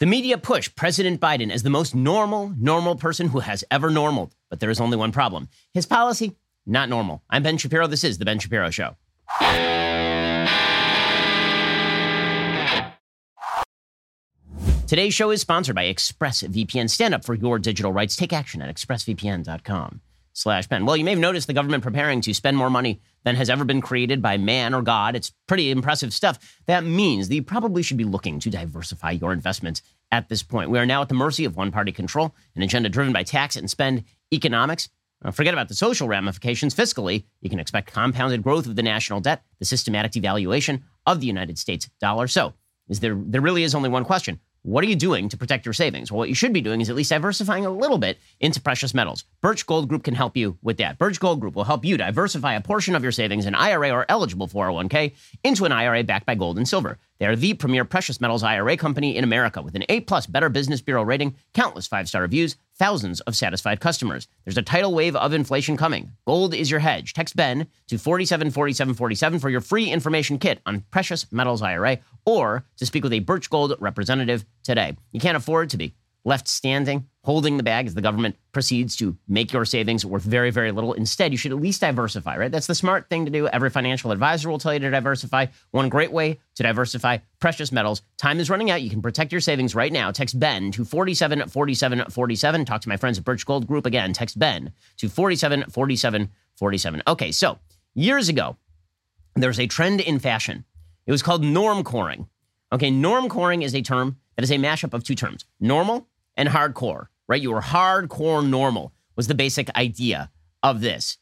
The media push President Biden as the most normal, normal person who has ever normaled. But there is only one problem his policy, not normal. I'm Ben Shapiro. This is The Ben Shapiro Show. Today's show is sponsored by ExpressVPN. Stand up for your digital rights. Take action at expressvpn.com slash Ben. Well, you may have noticed the government preparing to spend more money than has ever been created by man or God. It's pretty impressive stuff. That means that you probably should be looking to diversify your investments at this point. We are now at the mercy of one party control, an agenda driven by tax and spend economics. Forget about the social ramifications. Fiscally, you can expect compounded growth of the national debt, the systematic devaluation of the United States dollar. So, is there there really is only one question. What are you doing to protect your savings? Well, what you should be doing is at least diversifying a little bit into precious metals. Birch Gold Group can help you with that. Birch Gold Group will help you diversify a portion of your savings in IRA or eligible 401k into an IRA backed by gold and silver. They are the premier precious metals IRA company in America with an A plus Better Business Bureau rating, countless five star reviews, thousands of satisfied customers. There's a tidal wave of inflation coming. Gold is your hedge. Text Ben to 474747 for your free information kit on precious metals IRA or to speak with a Birch Gold representative today. You can't afford to be left standing, holding the bag as the government proceeds to make your savings worth very, very little. Instead, you should at least diversify, right? That's the smart thing to do. Every financial advisor will tell you to diversify. One great way to diversify precious metals. Time is running out. You can protect your savings right now. Text Ben to 474747. Talk to my friends at Birch Gold Group again. Text Ben to 474747. Okay, so years ago, there was a trend in fashion. It was called norm coring. Okay, norm coring is a term that is a mashup of two terms normal and hardcore, right? You were hardcore normal, was the basic idea of this.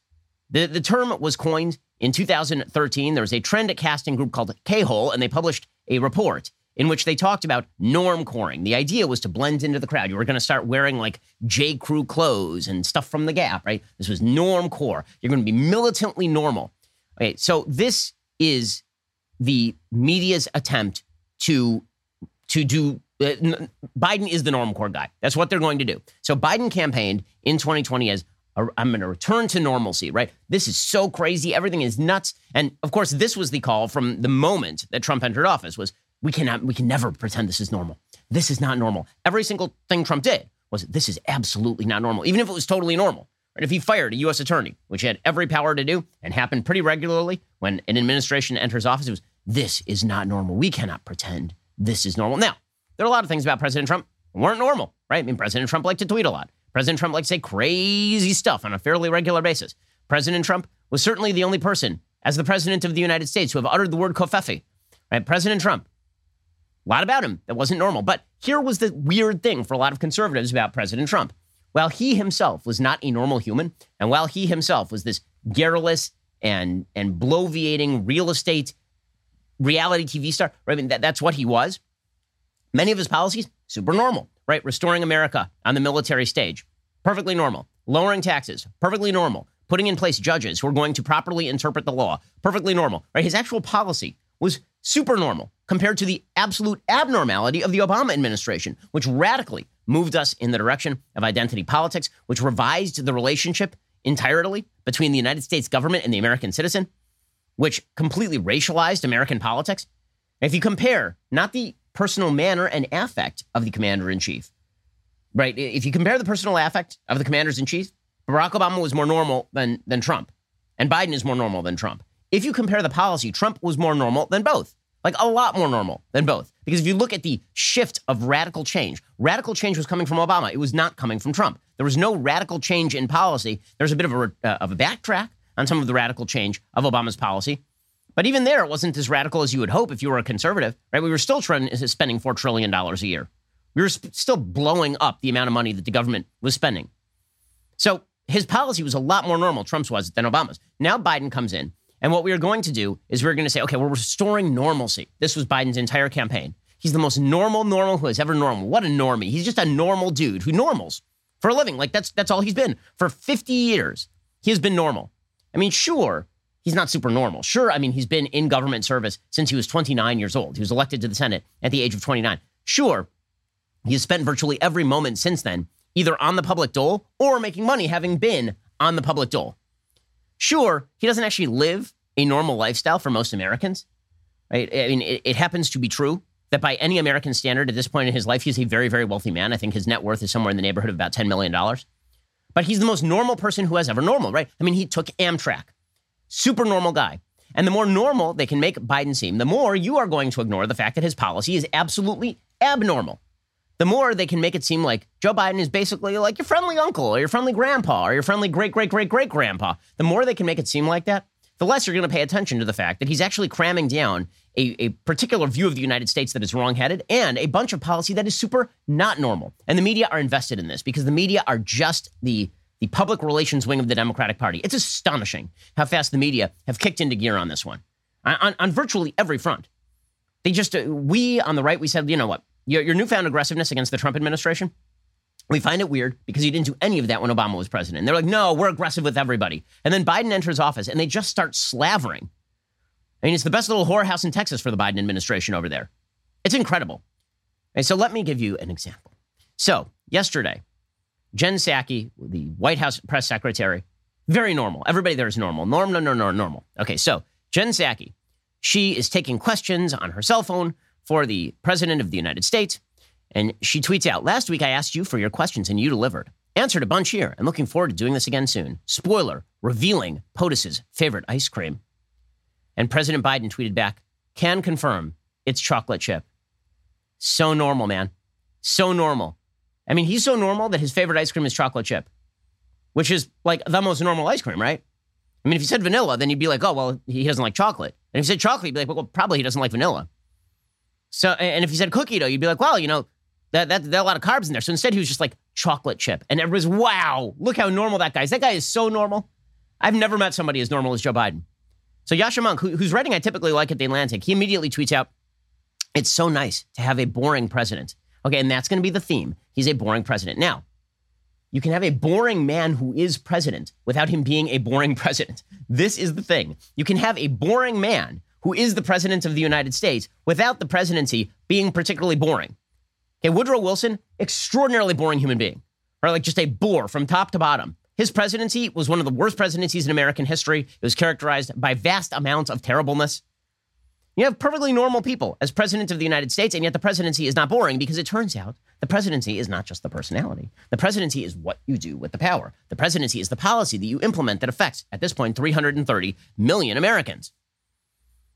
The, the term was coined in 2013. There was a trend casting group called K Hole, and they published a report in which they talked about norm coring. The idea was to blend into the crowd. You were going to start wearing like J. Crew clothes and stuff from the Gap, right? This was norm core. You're going to be militantly normal. Okay, so this is the media's attempt to to do Uh, Biden is the norm core guy. That's what they're going to do. So Biden campaigned in 2020 as I'm going to return to normalcy, right? This is so crazy. Everything is nuts. And of course, this was the call from the moment that Trump entered office was we cannot, we can never pretend this is normal. This is not normal. Every single thing Trump did was this is absolutely not normal, even if it was totally normal. Right? If he fired a U.S. attorney, which he had every power to do and happened pretty regularly when an administration enters office, it was this is not normal. We cannot pretend this is normal. Now, there are a lot of things about President Trump weren't normal, right? I mean, President Trump liked to tweet a lot. President Trump liked to say crazy stuff on a fairly regular basis. President Trump was certainly the only person, as the president of the United States, who have uttered the word covfefe. Right? President Trump, a lot about him that wasn't normal. But here was the weird thing for a lot of conservatives about President Trump. While he himself was not a normal human, and while he himself was this garrulous and and bloviating real estate reality TV star, right? I mean, that, that's what he was. Many of his policies, super normal, right? Restoring America on the military stage, perfectly normal. Lowering taxes, perfectly normal. Putting in place judges who are going to properly interpret the law, perfectly normal, right? His actual policy was super normal compared to the absolute abnormality of the Obama administration, which radically moved us in the direction of identity politics, which revised the relationship entirely between the United States government and the American citizen, which completely racialized American politics. If you compare not the personal manner and affect of the commander in chief. Right? If you compare the personal affect of the commanders in chief, Barack Obama was more normal than, than Trump, and Biden is more normal than Trump. If you compare the policy, Trump was more normal than both, like a lot more normal than both. Because if you look at the shift of radical change, radical change was coming from Obama. It was not coming from Trump. There was no radical change in policy. There's a bit of a, uh, of a backtrack on some of the radical change of Obama's policy. But even there, it wasn't as radical as you would hope if you were a conservative, right? We were still trying, spending $4 trillion a year. We were sp- still blowing up the amount of money that the government was spending. So his policy was a lot more normal, Trump's was, than Obama's. Now Biden comes in, and what we are going to do is we're going to say, okay, we're restoring normalcy. This was Biden's entire campaign. He's the most normal, normal who is ever normal. What a normie. He's just a normal dude who normals for a living. Like that's that's all he's been. For 50 years, he has been normal. I mean, sure, he's not super normal. Sure, I mean, he's been in government service since he was 29 years old. He was elected to the Senate at the age of 29. Sure, he has spent virtually every moment since then either on the public dole or making money having been on the public dole. Sure, he doesn't actually live a normal lifestyle for most Americans. Right? I mean, it, it happens to be true that by any American standard at this point in his life, he's a very, very wealthy man. I think his net worth is somewhere in the neighborhood of about $10 million. But he's the most normal person who has ever normal, right? I mean, he took Amtrak. Super normal guy. And the more normal they can make Biden seem, the more you are going to ignore the fact that his policy is absolutely abnormal. The more they can make it seem like Joe Biden is basically like your friendly uncle or your friendly grandpa or your friendly great, great, great, great grandpa. The more they can make it seem like that, the less you're going to pay attention to the fact that he's actually cramming down a, a particular view of the United States that is wrongheaded and a bunch of policy that is super not normal. And the media are invested in this because the media are just the the public relations wing of the Democratic Party. It's astonishing how fast the media have kicked into gear on this one, on, on virtually every front. They just, uh, we on the right, we said, you know what, your, your newfound aggressiveness against the Trump administration, we find it weird because you didn't do any of that when Obama was president. And they're like, no, we're aggressive with everybody. And then Biden enters office and they just start slavering. I mean, it's the best little whorehouse in Texas for the Biden administration over there. It's incredible. And so let me give you an example. So yesterday, Jen Psaki, the White House press secretary, very normal. Everybody there is normal. Norm, no, no, no, normal. Okay, so Jen Psaki, she is taking questions on her cell phone for the president of the United States. And she tweets out, Last week I asked you for your questions and you delivered. Answered a bunch here and looking forward to doing this again soon. Spoiler, revealing POTUS's favorite ice cream. And President Biden tweeted back, Can confirm it's chocolate chip. So normal, man. So normal. I mean, he's so normal that his favorite ice cream is chocolate chip, which is like the most normal ice cream, right? I mean, if you said vanilla, then you'd be like, oh, well, he doesn't like chocolate. And if you said chocolate, you'd be like, well, probably he doesn't like vanilla. So, and if you said cookie dough, you'd be like, well, you know, that, that, there are a lot of carbs in there. So instead, he was just like chocolate chip. And everybody's, wow, look how normal that guy is. That guy is so normal. I've never met somebody as normal as Joe Biden. So Yascha Mounk, who, whose writing I typically like at The Atlantic, he immediately tweets out, it's so nice to have a boring president. Okay, and that's going to be the theme. He's a boring president. Now, you can have a boring man who is president without him being a boring president. This is the thing. You can have a boring man who is the president of the United States without the presidency being particularly boring. Okay, Woodrow Wilson, extraordinarily boring human being, or like just a bore from top to bottom. His presidency was one of the worst presidencies in American history. It was characterized by vast amounts of terribleness. You have perfectly normal people as president of the United States, and yet the presidency is not boring because it turns out the presidency is not just the personality. The presidency is what you do with the power. The presidency is the policy that you implement that affects, at this point, 330 million Americans.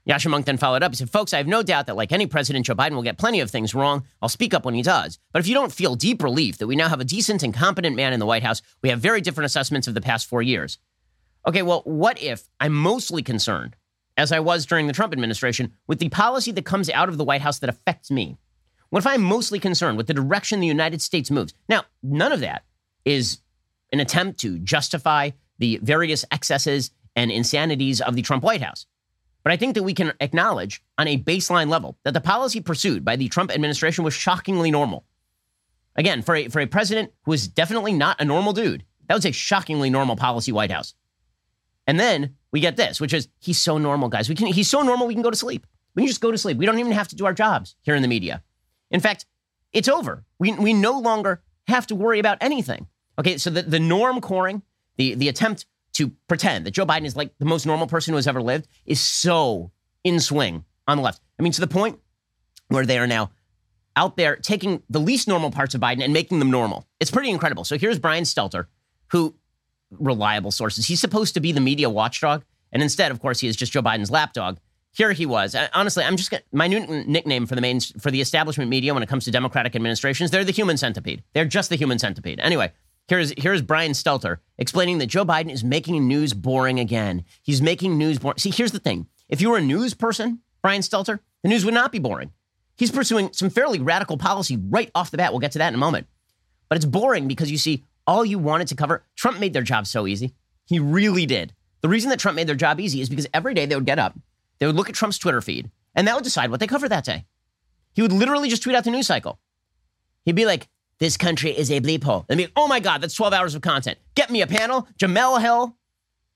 Yascha Mounk then followed up. He said, Folks, I have no doubt that, like any president, Joe Biden will get plenty of things wrong. I'll speak up when he does. But if you don't feel deep relief that we now have a decent and competent man in the White House, we have very different assessments of the past four years. Okay, well, what if I'm mostly concerned as I was during the Trump administration, with the policy that comes out of the White House that affects me? What if I'm mostly concerned with the direction the United States moves? Now, none of that is an attempt to justify the various excesses and insanities of the Trump White House. But I think that we can acknowledge on a baseline level that the policy pursued by the Trump administration was shockingly normal. Again, for a, for a president who is definitely not a normal dude, that was a shockingly normal policy White House. And then we get this, which is he's so normal, guys. We can he's so normal we can go to sleep. We can just go to sleep. We don't even have to do our jobs here in the media. In fact, it's over. We we no longer have to worry about anything. Okay, so the, the norm coring, the the attempt to pretend that Joe Biden is like the most normal person who has ever lived is so in swing on the left. I mean, to the point where they are now out there taking the least normal parts of Biden and making them normal. It's pretty incredible. So here's Brian Stelter, who reliable sources. He's supposed to be the media watchdog. And instead, of course, he is just Joe Biden's lapdog. Here he was. Uh, honestly, I'm just gonna, my new nickname for the main for the establishment media when it comes to Democratic administrations. They're the human centipede. They're just the human centipede. Anyway, here's here's Brian Stelter explaining that Joe Biden is making news boring again. He's making news boring. See, here's the thing: if you were a news person, Brian Stelter, the news would not be boring. He's pursuing some fairly radical policy right off the bat. We'll get to that in a moment. But it's boring because you see all you wanted to cover. Trump made their job so easy. He really did. The reason that Trump made their job easy is because every day they would get up, they would look at Trump's Twitter feed, and that would decide what they cover that day. He would literally just tweet out the news cycle. He'd be like, this country is a bleep hole. I mean, oh my God, that's 12 hours of content. Get me a panel. Jemele Hill.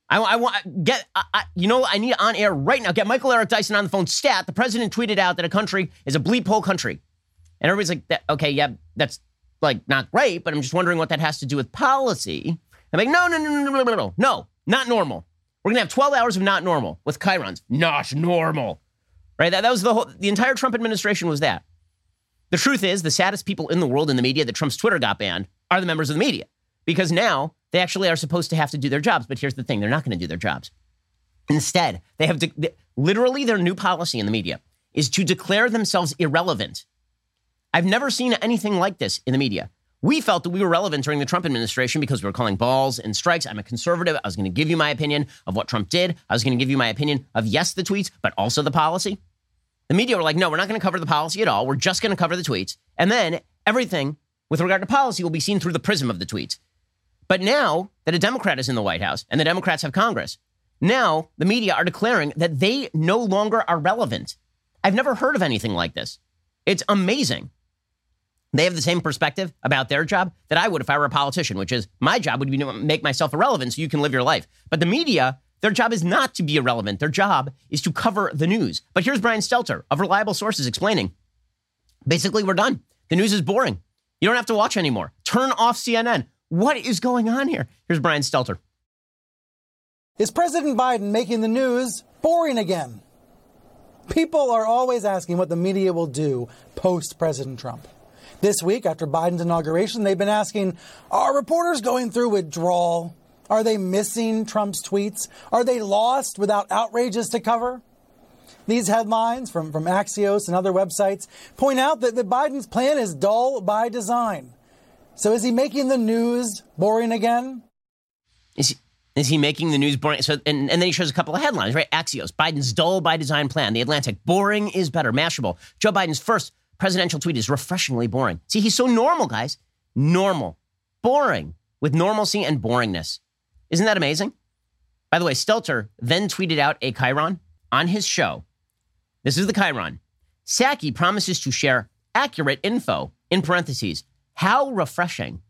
I, I want get, I, I, you know, I need on air right now. Get Michael Eric Dyson on the phone. Stat: the president tweeted out that a country is a bleep hole country, and everybody's like, that, okay, yeah, that's like not great, but I'm just wondering what that has to do with policy. I'm like, no, no, no, no, no, no, no, no, not normal. We're gonna have 12 hours of not normal with chyrons. Not normal. right? That, that was the whole, the entire Trump administration was that. The truth is, the saddest people in the world in the media that Trump's Twitter got banned are the members of the media because now they actually are supposed to have to do their jobs. But here's the thing they're not to do their jobs. Instead, they have to, literally their new policy in the media is to declare themselves irrelevant. I've never seen anything like this in the media. We felt that we were relevant during the Trump administration because we were calling balls and strikes. I'm a conservative. I was going to give you my opinion of what Trump did. I was going to give you my opinion of, yes, the tweets, but also the policy. The media were like, no, we're not going to cover the policy at all. We're just going to cover the tweets. And then everything with regard to policy will be seen through the prism of the tweets. But now that a Democrat is in the White House and the Democrats have Congress, now the media are declaring that they no longer are relevant. I've never heard of anything like this. It's amazing. They have the same perspective about their job that I would if I were a politician, which is my job would be to make myself irrelevant so you can live your life. But the media, their job is not to be irrelevant. Their job is to cover the news. But here's Brian Stelter of Reliable Sources explaining basically, we're done. The news is boring. You don't have to watch anymore. Turn off CNN. What is going on here? Here's Brian Stelter. Is President Biden making the news boring again? People are always asking what the media will do post President Trump. This week, after Biden's inauguration, they've been asking Are reporters going through withdrawal? Are they missing Trump's tweets? Are they lost without outrages to cover? These headlines from, from Axios and other websites point out that, that Biden's plan is dull by design. So is he making the news boring again? Is he, is he making the news boring? So, and, and then he shows a couple of headlines, right? Axios, Biden's dull by design plan. The Atlantic, boring is better. Mashable, Joe Biden's first presidential tweet is refreshingly boring. See, he's so normal, guys. Normal. Boring. With normalcy and boringness. Isn't that amazing? By the way, Stelter then tweeted out a Chyron on his show. This is the Chyron. Psaki promises to share accurate info, in parentheses. How refreshing.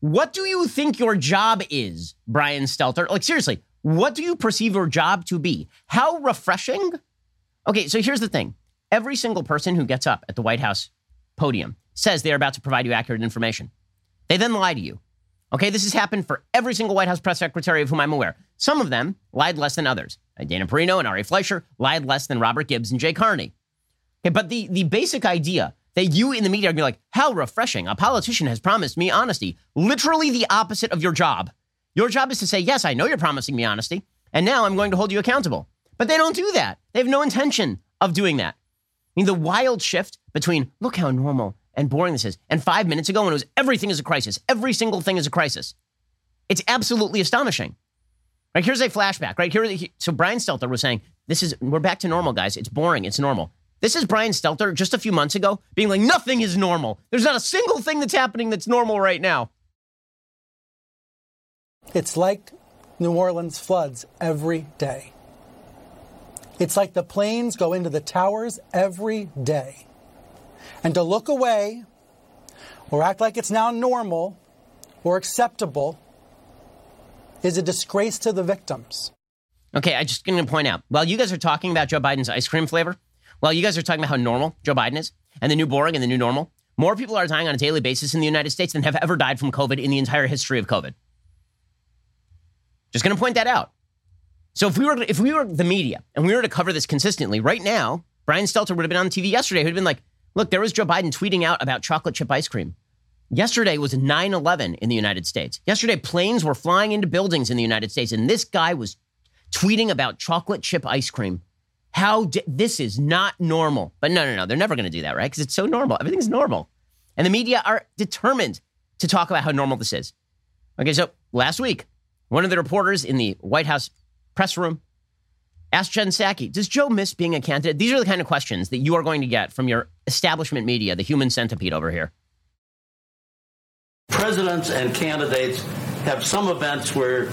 What do you think your job is, Brian Stelter? Like, seriously, what do you perceive your job to be? How refreshing? Okay, so here's the thing Every single person who gets up at the White House podium says they're about to provide you accurate information. They then lie to you. Okay, this has happened for every single White House press secretary of whom I'm aware. Some of them lied less than others. Uh, Dana Perino and Ari Fleischer lied less than Robert Gibbs and Jay Carney. Okay, but the, the basic idea that you in the media are going to be like, how refreshing. A politician has promised me honesty. Literally the opposite of your job. Your job is to say, yes, I know you're promising me honesty, and now I'm going to hold you accountable. But they don't do that. They have no intention of doing that. I mean, the wild shift between look how normal and boring this is, and five minutes ago when it was everything is a crisis, every single thing is a crisis. It's absolutely astonishing. Right here's a flashback. Right here, so Brian Stelter was saying, "This is we're back to normal, guys. It's boring. It's normal." This is Brian Stelter just a few months ago being like, "Nothing is normal. There's not a single thing that's happening that's normal right now." It's like New Orleans floods every day. It's like the planes go into the towers every day. And to look away or act like it's now normal or acceptable is a disgrace to the victims. Okay, I'm just going to point out while you guys are talking about Joe Biden's ice cream flavor, while you guys are talking about how normal Joe Biden is and the new boring and the new normal, more people are dying on a daily basis in the United States than have ever died from COVID in the entire history of COVID. Just going to point that out. So if we were if we were the media and we were to cover this consistently, right now, Brian Stelter would have been on TV yesterday. Who'd been like, "Look, there was Joe Biden tweeting out about chocolate chip ice cream." Yesterday was 9/11 in the United States. Yesterday, planes were flying into buildings in the United States, and this guy was tweeting about chocolate chip ice cream. How di- this is not normal. But no, no, no, they're never going to do that, right? Because it's so normal. Everything's normal, and the media are determined to talk about how normal this is. Okay, so last week, one of the reporters in the White House press room. Ask Jen Psaki, does Joe miss being a candidate? These are the kind of questions that you are going to get from your establishment media, the human centipede over here. Presidents and candidates have some events where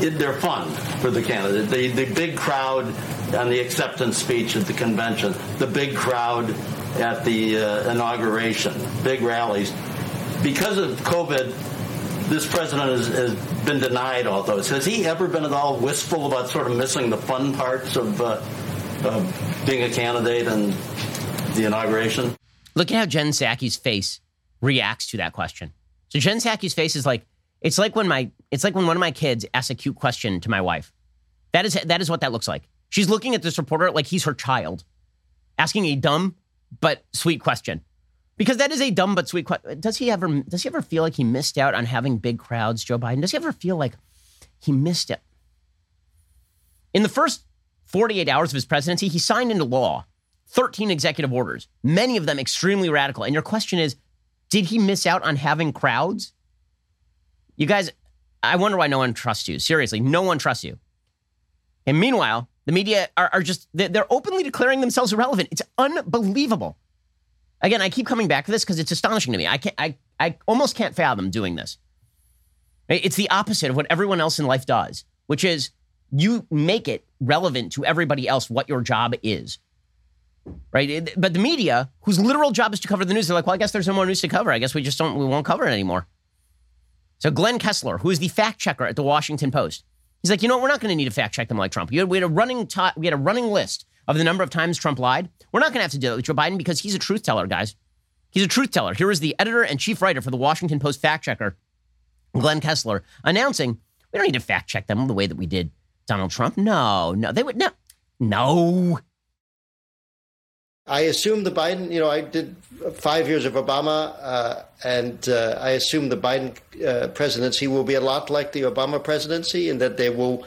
they're fun for the candidate. The, the big crowd on the acceptance speech at the convention, the big crowd at the uh, inauguration, big rallies. Because of COVID, this president has, has, been denied all those. Has he ever been at all wistful about sort of missing the fun parts of, uh, of being a candidate and the inauguration? Look at how Jen Psaki's face reacts to that question. So Jen Psaki's face is like it's like when my it's like when one of my kids asks a cute question to my wife. That is that is what that looks like. She's looking at this reporter like he's her child, asking a dumb but sweet question. Because that is a dumb but sweet question. Does he ever does he ever feel like he missed out on having big crowds, Joe Biden? Does he ever feel like he missed it? In the first 48 hours of his presidency, he signed into law 13 executive orders, many of them extremely radical. And your question is, did he miss out on having crowds? You guys, I wonder why no one trusts you. Seriously, no one trusts you. And meanwhile, the media are, are just, they're openly declaring themselves irrelevant. It's unbelievable. Again, I keep coming back to this because it's astonishing to me. I, can't, I, I almost can't fathom doing this. It's the opposite of what everyone else in life does, which is you make it relevant to everybody else what your job is. Right? But the media, whose literal job is to cover the news, they're like, well, I guess there's no more news to cover. I guess we just don't, we won't cover it anymore. So Glenn Kessler, who is the fact checker at the Washington Post, he's like, you know what? We're not going to need to fact check them like Trump. We had, we had a running t- we had a running list of the number of times Trump lied. We're not going to have to it with Joe Biden because he's a truth teller, guys. He's a truth teller. Here is the editor and chief writer for the Washington Post fact checker, Glenn Kessler, announcing we don't need to fact check them the way that we did Donald Trump. No, no, they would no, no. I assume the Biden, you know, I did five years of Obama, uh, and uh, I assume the Biden uh, presidency will be a lot like the Obama presidency in that they will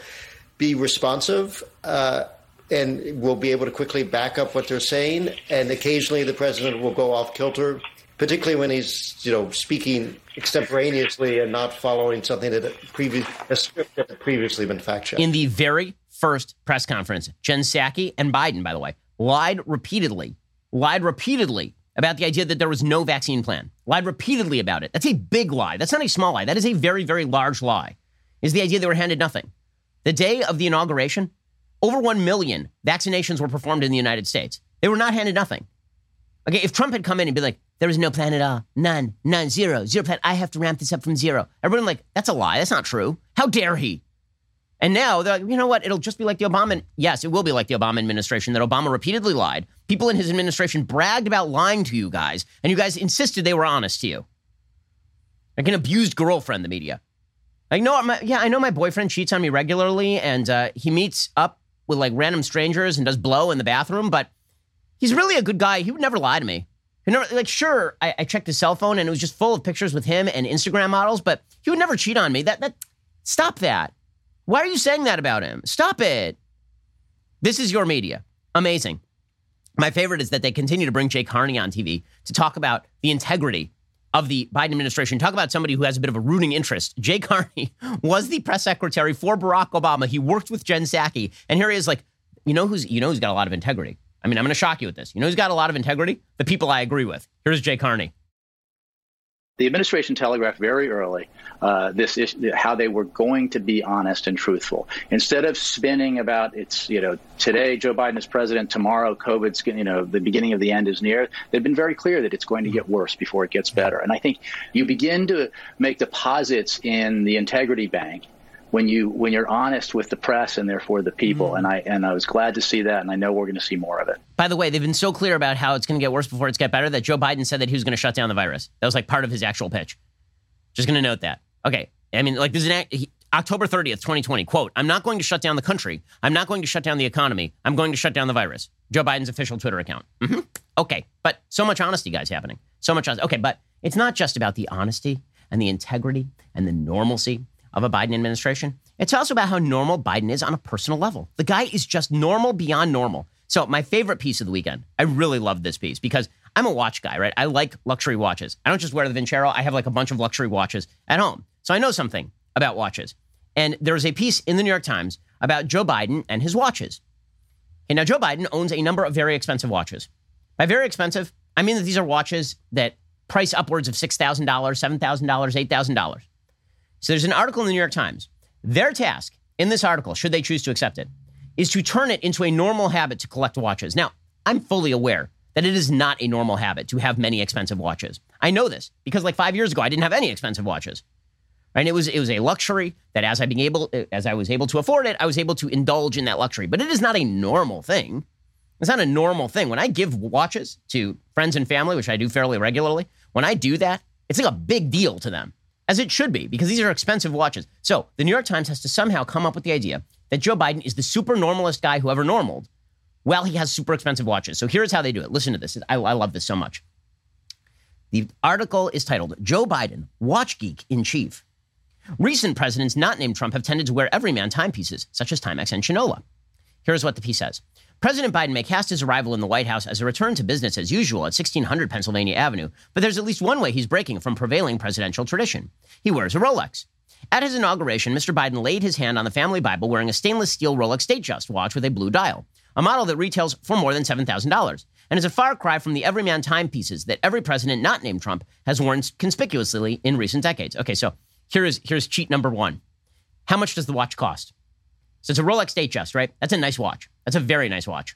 be responsive uh, and will be able to quickly back up what they're saying. And occasionally the president will go off kilter, particularly when he's, you know, speaking extemporaneously and not following something that previous a script that had previously been fact checked. In the very first press conference, Jen Psaki and Biden, by the way, lied repeatedly, lied repeatedly about the idea that there was no vaccine plan. Lied repeatedly about it. That's a big lie. That's not a small lie. That is a very, very large lie. Is the idea they were handed nothing. The day of the inauguration, over 1 million vaccinations were performed in the United States. They were not handed nothing. Okay, if Trump had come in and be like, there was no plan at all, none, none, zero, zero plan, I have to ramp this up from zero. Everyone like, that's a lie. That's not true. How dare he? And now they're like, you know what? It'll just be like the Obama. Yes, it will be like the Obama administration that Obama repeatedly lied. People in his administration bragged about lying to you guys, and you guys insisted they were honest to you. Like an abused girlfriend, the media. Like, no, my, yeah, I know my boyfriend cheats on me regularly, and uh, he meets up with like random strangers and does blow in the bathroom, but he's really a good guy. He would never lie to me. He never, like, sure, I, I checked his cell phone and it was just full of pictures with him and Instagram models, but he would never cheat on me. That that stop that. Why are you saying that about him? Stop it. This is your media. Amazing. My favorite is that they continue to bring Jay Carney on TV to talk about the integrity of the Biden administration. Talk about somebody who has a bit of a rooting interest. Jay Carney was the press secretary for Barack Obama. He worked with Jen Psaki, and here he is, like, you know who's you know who's got a lot of integrity. I mean, I'm going to shock you with this. You know who's got a lot of integrity? The people I agree with. Here's Jay Carney the administration telegraphed very early uh, this how they were going to be honest and truthful. Instead of spinning about it's you know today Joe Biden is president, tomorrow COVID's you know the beginning of the end is near. They've been very clear that it's going to get worse before it gets better. And I think you begin to make deposits in the integrity bank when you when you're honest with the press and therefore the people. Mm-hmm. And I and I was glad to see that, and I know we're going to see more of it. By the way, they've been so clear about how it's going to get worse before it's get better that Joe Biden said that he was going to shut down the virus. That was like part of his actual pitch. Just going to note that. Okay, I mean, like this is an, he, October 30th, 2020. Quote: I'm not going to shut down the country. I'm not going to shut down the economy. I'm going to shut down the virus. Joe Biden's official Twitter account. Mm-hmm. Okay, but so much honesty, guys, happening. So much honesty. Okay, but it's not just about the honesty and the integrity and the normalcy of a Biden administration. It's also about how normal Biden is on a personal level. The guy is just normal beyond normal. So, my favorite piece of the weekend, I really loved this piece because I'm a watch guy, right? I like luxury watches. I don't just wear the Vincero, I have like a bunch of luxury watches at home. So, I know something about watches. And there was a piece in the New York Times about Joe Biden and his watches. And now, Joe Biden owns a number of very expensive watches. By very expensive, I mean that these are watches that price upwards of $6,000, $7,000, $8,000. So there's an article in the New York Times. Their task in this article, should they choose to accept it, is to turn it into a normal habit to collect watches. Now, I'm fully aware that it is not a normal habit to have many expensive watches. I know this because like 5 years ago I didn't have any expensive watches. And it was it was a luxury that as I being able as I was able to afford it, I was able to indulge in that luxury. But it is not a normal thing. It's not a normal thing. When I give watches to friends and family, which I do fairly regularly, when I do that, it's like a big deal to them as it should be, because these are expensive watches. So the New York Times has to somehow come up with the idea that Joe Biden is the super normalist guy who ever normaled while he has super expensive watches. So here's how they do it. Listen to this. I, I love this so much. The article is titled Joe Biden, Watch Geek in Chief. Recent presidents not named Trump have tended to wear everyman timepieces, such as Timex and Shinola. Here's what the piece says. President Biden may cast his arrival in the White House as a return to business as usual at 1600 Pennsylvania Avenue, but there's at least one way he's breaking from prevailing presidential tradition. He wears a Rolex. At his inauguration, Mr. Biden laid his hand on the family Bible wearing a stainless steel Rolex Datejust watch with a blue dial, a model that retails for more than $7,000 and is a far cry from the everyman timepieces that every president not named Trump has worn conspicuously in recent decades. Okay, so here is here's cheat number one. How much does the watch cost? So it's a Rolex Datejust, right? That's a nice watch. That's a very nice watch.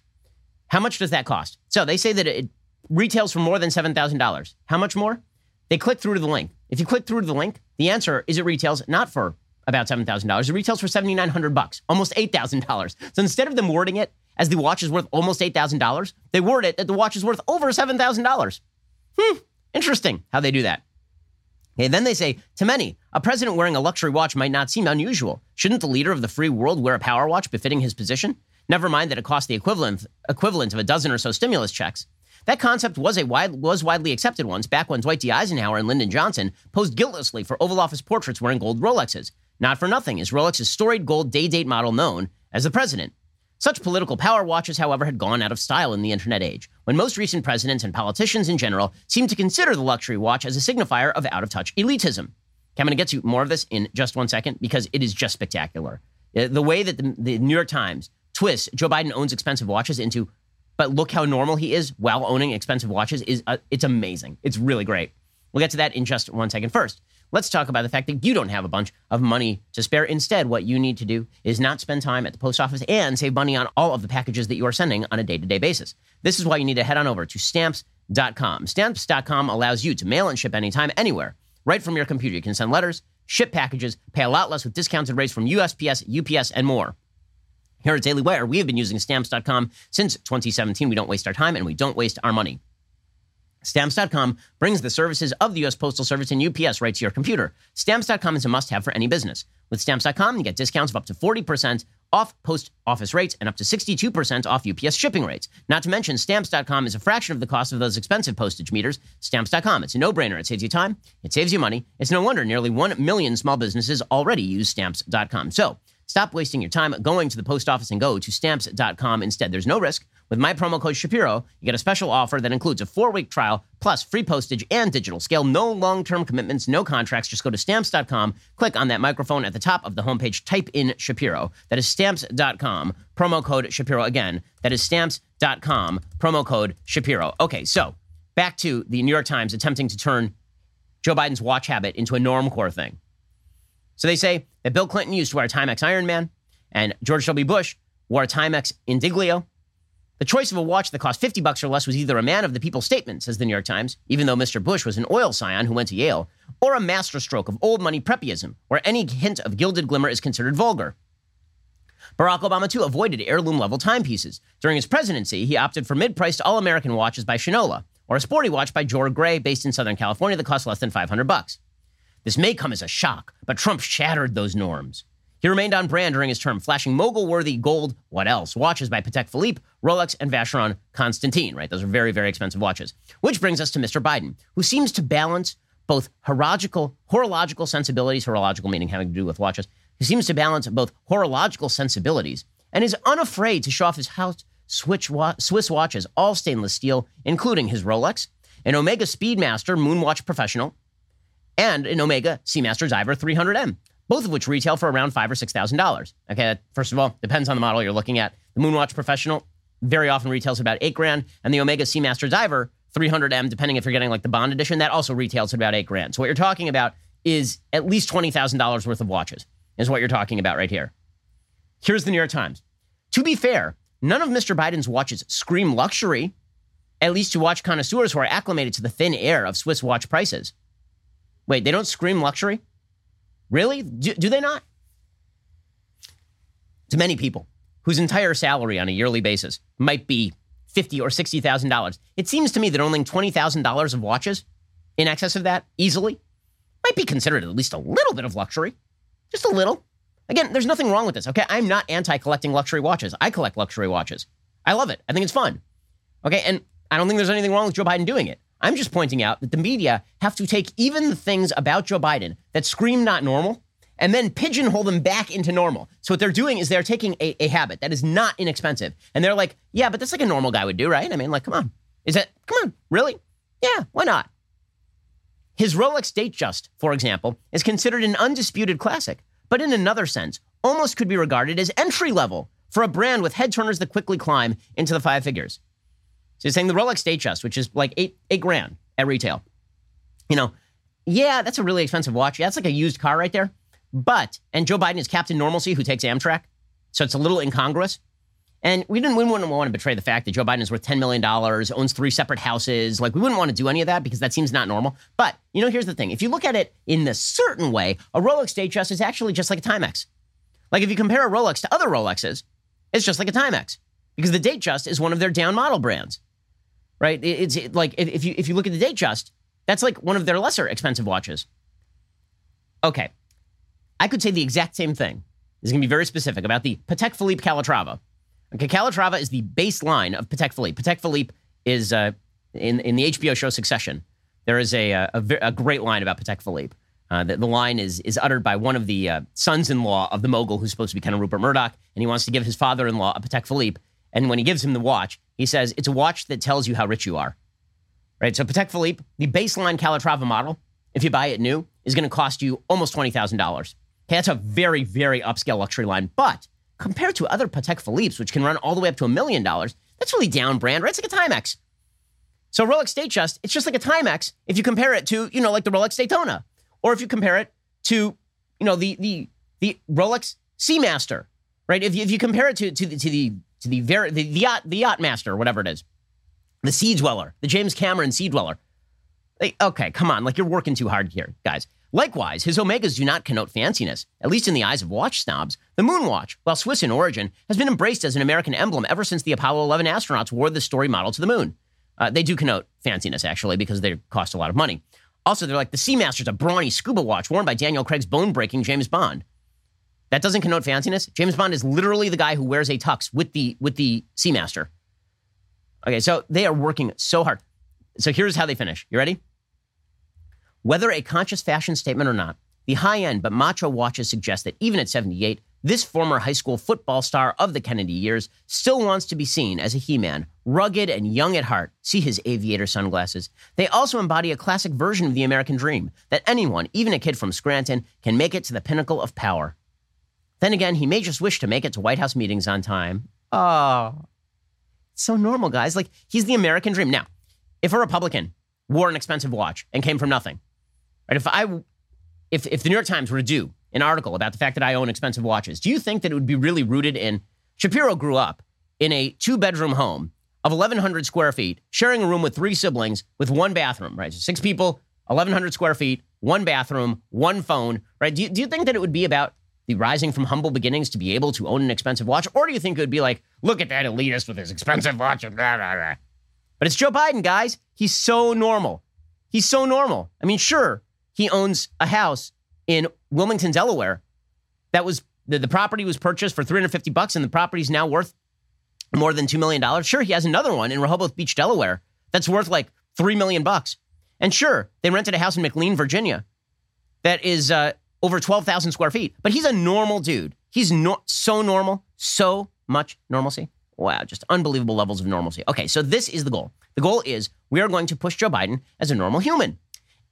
How much does that cost? So they say that it retails for more than $7,000. How much more? They click through to the link. If you click through to the link, the answer is it retails not for about $7,000. It retails for 7900 bucks, almost $8,000. So instead of them wording it as the watch is worth almost $8,000, they word it that the watch is worth over $7,000. Hmm, interesting how they do that. Okay, then they say, to many, a president wearing a luxury watch might not seem unusual. Shouldn't the leader of the free world wear a power watch befitting his position? Never mind that it costs the equivalent, equivalent of a dozen or so stimulus checks. That concept was a wide, was widely accepted once back when Dwight D. Eisenhower and Lyndon Johnson posed guiltlessly for Oval Office portraits wearing gold Rolexes. Not for nothing is Rolex's storied gold day date model known as the president. Such political power watches, however, had gone out of style in the internet age, when most recent presidents and politicians in general seem to consider the luxury watch as a signifier of out of touch elitism. Okay, I'm going to get to more of this in just one second because it is just spectacular. Uh, the way that the, the New York Times twists Joe Biden owns expensive watches into, but look how normal he is while owning expensive watches is uh, it's amazing. It's really great. We'll get to that in just one second. First, let's talk about the fact that you don't have a bunch of money to spare. Instead, what you need to do is not spend time at the post office and save money on all of the packages that you are sending on a day to day basis. This is why you need to head on over to stamps.com. Stamps.com allows you to mail and ship anytime, anywhere, right from your computer. You can send letters, ship packages, pay a lot less with discounted rates from USPS, UPS, and more. Here at Daily Wire, we have been using stamps.com since 2017. We don't waste our time and we don't waste our money. Stamps.com brings the services of the U.S. Postal Service and UPS right to your computer. Stamps.com is a must have for any business. With Stamps.com, you get discounts of up to 40% off post office rates and up to 62% off UPS shipping rates. Not to mention, Stamps.com is a fraction of the cost of those expensive postage meters. Stamps.com, it's a no brainer. It saves you time, it saves you money. It's no wonder nearly 1 million small businesses already use Stamps.com. So, Stop wasting your time going to the post office and go to stamps.com instead. There's no risk. With my promo code Shapiro, you get a special offer that includes a four week trial plus free postage and digital scale. No long term commitments, no contracts. Just go to stamps.com, click on that microphone at the top of the homepage, type in Shapiro. That is stamps.com, promo code Shapiro. Again, that is stamps.com, promo code Shapiro. Okay, so back to the New York Times attempting to turn Joe Biden's watch habit into a normcore thing. So they say that Bill Clinton used to wear a Timex Ironman and George W. Bush wore a Timex Indiglo. The choice of a watch that cost 50 bucks or less was either a man of the people's statement, says the New York Times, even though Mr. Bush was an oil scion who went to Yale, or a masterstroke of old money preppyism, where any hint of gilded glimmer is considered vulgar. Barack Obama, too, avoided heirloom level timepieces. During his presidency, he opted for mid priced all American watches by Shinola, or a sporty watch by Jorg Gray based in Southern California that cost less than 500 bucks. This may come as a shock, but Trump shattered those norms. He remained on brand during his term, flashing mogul worthy gold, what else? Watches by Patek Philippe, Rolex, and Vacheron Constantin, right? Those are very, very expensive watches. Which brings us to Mr. Biden, who seems to balance both horological, horological sensibilities, horological meaning having to do with watches. He seems to balance both horological sensibilities and is unafraid to show off his house Swiss watches, all stainless steel, including his Rolex, an Omega Speedmaster Moonwatch Professional, and an Omega Seamaster Diver 300M, both of which retail for around five or six thousand dollars. Okay, first of all, depends on the model you're looking at. The Moonwatch Professional very often retails about eight grand, and the Omega Seamaster Diver 300M, depending if you're getting like the Bond edition, that also retails at about eight grand. So what you're talking about is at least twenty thousand dollars worth of watches. Is what you're talking about right here. Here's the New York Times. To be fair, none of Mr. Biden's watches scream luxury, at least to watch connoisseurs who are acclimated to the thin air of Swiss watch prices. Wait, they don't scream luxury? Really? Do, do they not? To many people whose entire salary on a yearly basis might be fifty or sixty thousand dollars, it seems to me that owning twenty thousand dollars of watches in excess of that easily might be considered at least a little bit of luxury, just a little. Again, there's nothing wrong with this. Okay, I'm not anti collecting luxury watches. I collect luxury watches. I love it. I think it's fun. Okay, and I don't think there's anything wrong with Joe Biden doing it. I'm just pointing out that the media have to take even the things about Joe Biden that scream not normal and then pigeonhole them back into normal. So what they're doing is they're taking a, a habit that is not inexpensive. And they're like, yeah, but that's like a normal guy would do, right? I mean, like, come on. Is that, come on, really? Yeah, why not? His Rolex Datejust, for example, is considered an undisputed classic, but in another sense, almost could be regarded as entry level for a brand with head turners that quickly climb into the five figures. So he's saying the Rolex Datejust, which is like eight, eight grand at retail. You know, yeah, that's a really expensive watch. Yeah, that's like a used car right there. But, and Joe Biden is Captain Normalcy who takes Amtrak. So it's a little incongruous. And we didn't, we wouldn't want to betray the fact that Joe Biden is worth $10 million, owns three separate houses. Like, we wouldn't want to do any of that because that seems not normal. But, you know, here's the thing. If you look at it in the certain way, a Rolex Datejust is actually just like a Timex. Like, if you compare a Rolex to other Rolexes, it's just like a Timex because the Datejust is one of their down model brands, right? It's like, if you, if you look at the Datejust, that's like one of their lesser expensive watches. Okay. I could say the exact same thing. This is going to be very specific about the Patek Philippe Calatrava. Okay, Calatrava is the baseline of Patek Philippe. Patek Philippe is uh, in in the HBO show Succession. There is a a, a great line about Patek Philippe. Uh, the, the, line is is uttered by one of the uh, sons-in-law of the mogul, who's supposed to be kind of Rupert Murdoch, and he wants to give his father-in-law a Patek Philippe. And when he gives him the watch, he says it's a watch that tells you how rich you are. Right. So Patek Philippe, the baseline Calatrava model, if you buy it new, is going to cost you almost twenty thousand dollars. Okay, that's a very, very upscale luxury line. But compared to other Patek Philippe's, which can run all the way up to a million dollars, that's really down brand, right? It's like a Timex. So Rolex Datejust, it's just like a Timex if you compare it to, you know, like the Rolex Daytona. Or if you compare it to, you know, the the the Rolex Seamaster, right? If you, if you compare it to to the to the to the very the, the yacht the yacht master, whatever it is, the Sea Dweller, the James Cameron Sea Dweller. Okay, come on, like you're working too hard here, guys. Likewise, his Omegas do not connote fanciness, at least in the eyes of watch snobs. The Moonwatch, while Swiss in origin, has been embraced as an American emblem ever since the Apollo 11 astronauts wore the story model to the moon. Uh, they do connote fanciness, actually, because they cost a lot of money. Also, they're like the Seamaster's a brawny scuba watch worn by Daniel Craig's bone breaking James Bond. That doesn't connote fanciness. James Bond is literally the guy who wears a tux with the with the Seamaster. Okay, so they are working so hard. So here's how they finish. You ready? Whether a conscious fashion statement or not, the high end but macho watches suggest that even at 78, this former high school football star of the Kennedy years still wants to be seen as a He Man, rugged and young at heart. See his aviator sunglasses. They also embody a classic version of the American dream that anyone, even a kid from Scranton, can make it to the pinnacle of power. Then again, he may just wish to make it to White House meetings on time. Oh, so normal, guys. Like, he's the American dream. Now, if a Republican wore an expensive watch and came from nothing, Right? If I, if if the New York Times were to do an article about the fact that I own expensive watches, do you think that it would be really rooted in? Shapiro grew up in a two bedroom home of 1,100 square feet, sharing a room with three siblings with one bathroom. Right, so six people, 1,100 square feet, one bathroom, one phone. Right? Do you, do you think that it would be about the rising from humble beginnings to be able to own an expensive watch, or do you think it would be like, look at that elitist with his expensive watch? Blah, blah, blah. But it's Joe Biden, guys. He's so normal. He's so normal. I mean, sure, he owns a house in Wilmington, Delaware. That was the, the property was purchased for 350 bucks, and the property is now worth more than $2 million. Sure, he has another one in Rehoboth Beach, Delaware, that's worth like 3 million bucks. And sure, they rented a house in McLean, Virginia that is uh, over 12,000 square feet. But he's a normal dude. He's no- so normal, so much normalcy. Wow, just unbelievable levels of normalcy. Okay, so this is the goal. The goal is we are going to push Joe Biden as a normal human.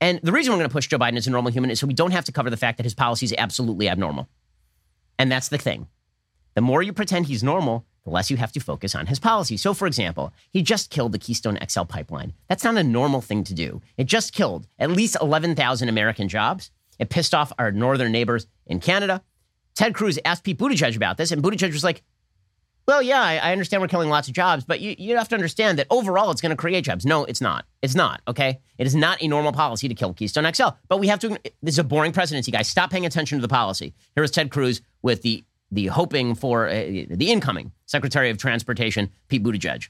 And the reason we're going to push Joe Biden as a normal human is so we don't have to cover the fact that his policy is absolutely abnormal. And that's the thing. The more you pretend he's normal, the less you have to focus on his policy. So, for example, he just killed the Keystone XL pipeline. That's not a normal thing to do. It just killed at least 11,000 American jobs. It pissed off our northern neighbors in Canada. Ted Cruz asked Pete Buttigieg about this, and Buttigieg was like, well, yeah, I, I, understand we're killing lots of jobs, but you, you have to understand that overall it's going to create jobs. No, it's not. It's not, okay? It is not a normal policy to kill Keystone XL. But we have to, this is a boring presidency, guys. Stop paying attention to the policy. Here is Ted Cruz with the, the hoping for uh, the incoming Secretary of Transportation, Pete Buttigieg.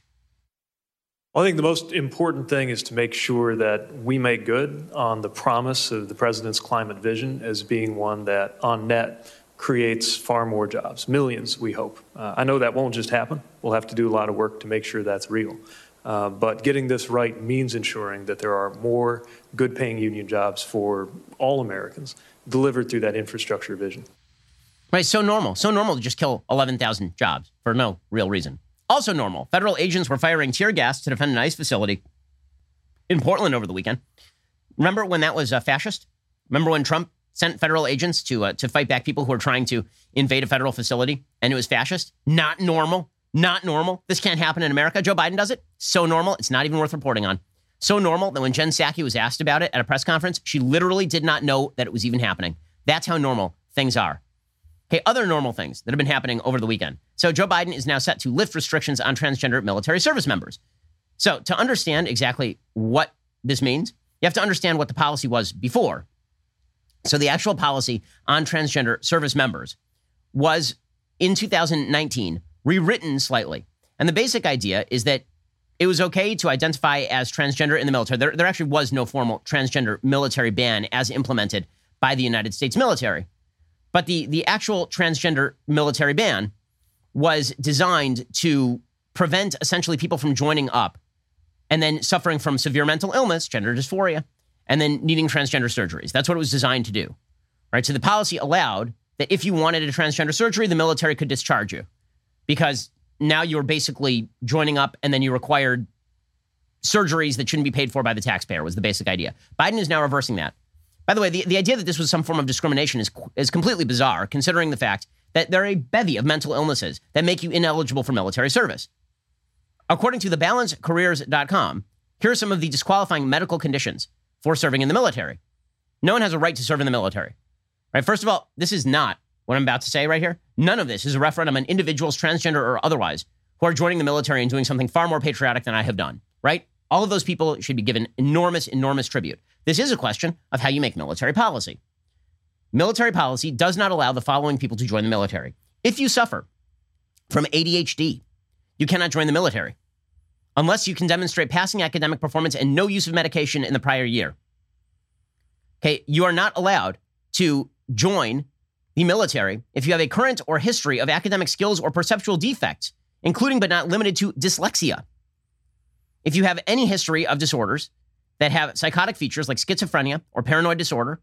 I think the most important thing is to make sure that we make good on the promise of the president's climate vision as being one that, on net, creates far more jobs, millions, we hope. Uh, I know that won't just happen. We'll have to do a lot of work to make sure that's real. Uh, but getting this right means ensuring that there are more good paying union jobs for all Americans delivered through that infrastructure vision. Right, so normal. So normal to just kill 11,000 jobs for no real reason. Also normal. Federal agents were firing tear gas to defend an ICE facility in Portland over the weekend. Remember when that was uh, fascist? Remember when Trump sent federal agents to uh, to fight back people who were trying to invade a federal facility and it was fascist? Not normal. Not normal. This can't happen in America. Joe Biden does it. So normal. It's not even worth reporting on. So normal that when Jen Psaki was asked about it at a press conference, she literally did not know that it was even happening. That's how normal things are. Okay, other normal things that have been happening over the weekend. So Joe Biden is now set to lift restrictions on transgender military service members. So to understand exactly what this means, you have to understand what the policy was before. So the actual policy on transgender service members was in 2019 rewritten slightly. And the basic idea is that it was okay to identify as transgender in the military. There, there actually was no formal transgender military ban as implemented by the United States military. But the, the actual transgender military ban was designed to prevent essentially people from joining up and then suffering from severe mental illness, gender dysphoria, and then needing transgender surgeries. That's what it was designed to do. Right? So the policy allowed that if you wanted a transgender surgery, the military could discharge you because now you're basically joining up and then you required surgeries that shouldn't be paid for by the taxpayer was the basic idea. Biden is now reversing that. By the way, the, the idea that this was some form of discrimination is, is completely bizarre, considering the fact that there are a bevy of mental illnesses that make you ineligible for military service. According to thebalancecareers.com, here are some of the disqualifying medical conditions for serving in the military. No one has a right to serve in the military. Right? First of all, this is not what I'm about to say right here. None of this is a referendum on individuals, transgender or otherwise, who are joining the military and doing something far more patriotic than I have done, right? All of those people should be given enormous, enormous tribute. This is a question of how you make military policy. Military policy does not allow the following people to join the military. If you suffer from ADHD, you cannot join the military unless you can demonstrate passing academic performance and no use of medication in the prior year. Okay, you are not allowed to join the military if you have a current or history of academic skills or perceptual defects, including but not limited to dyslexia. If you have any history of disorders that have psychotic features like schizophrenia or paranoid disorder,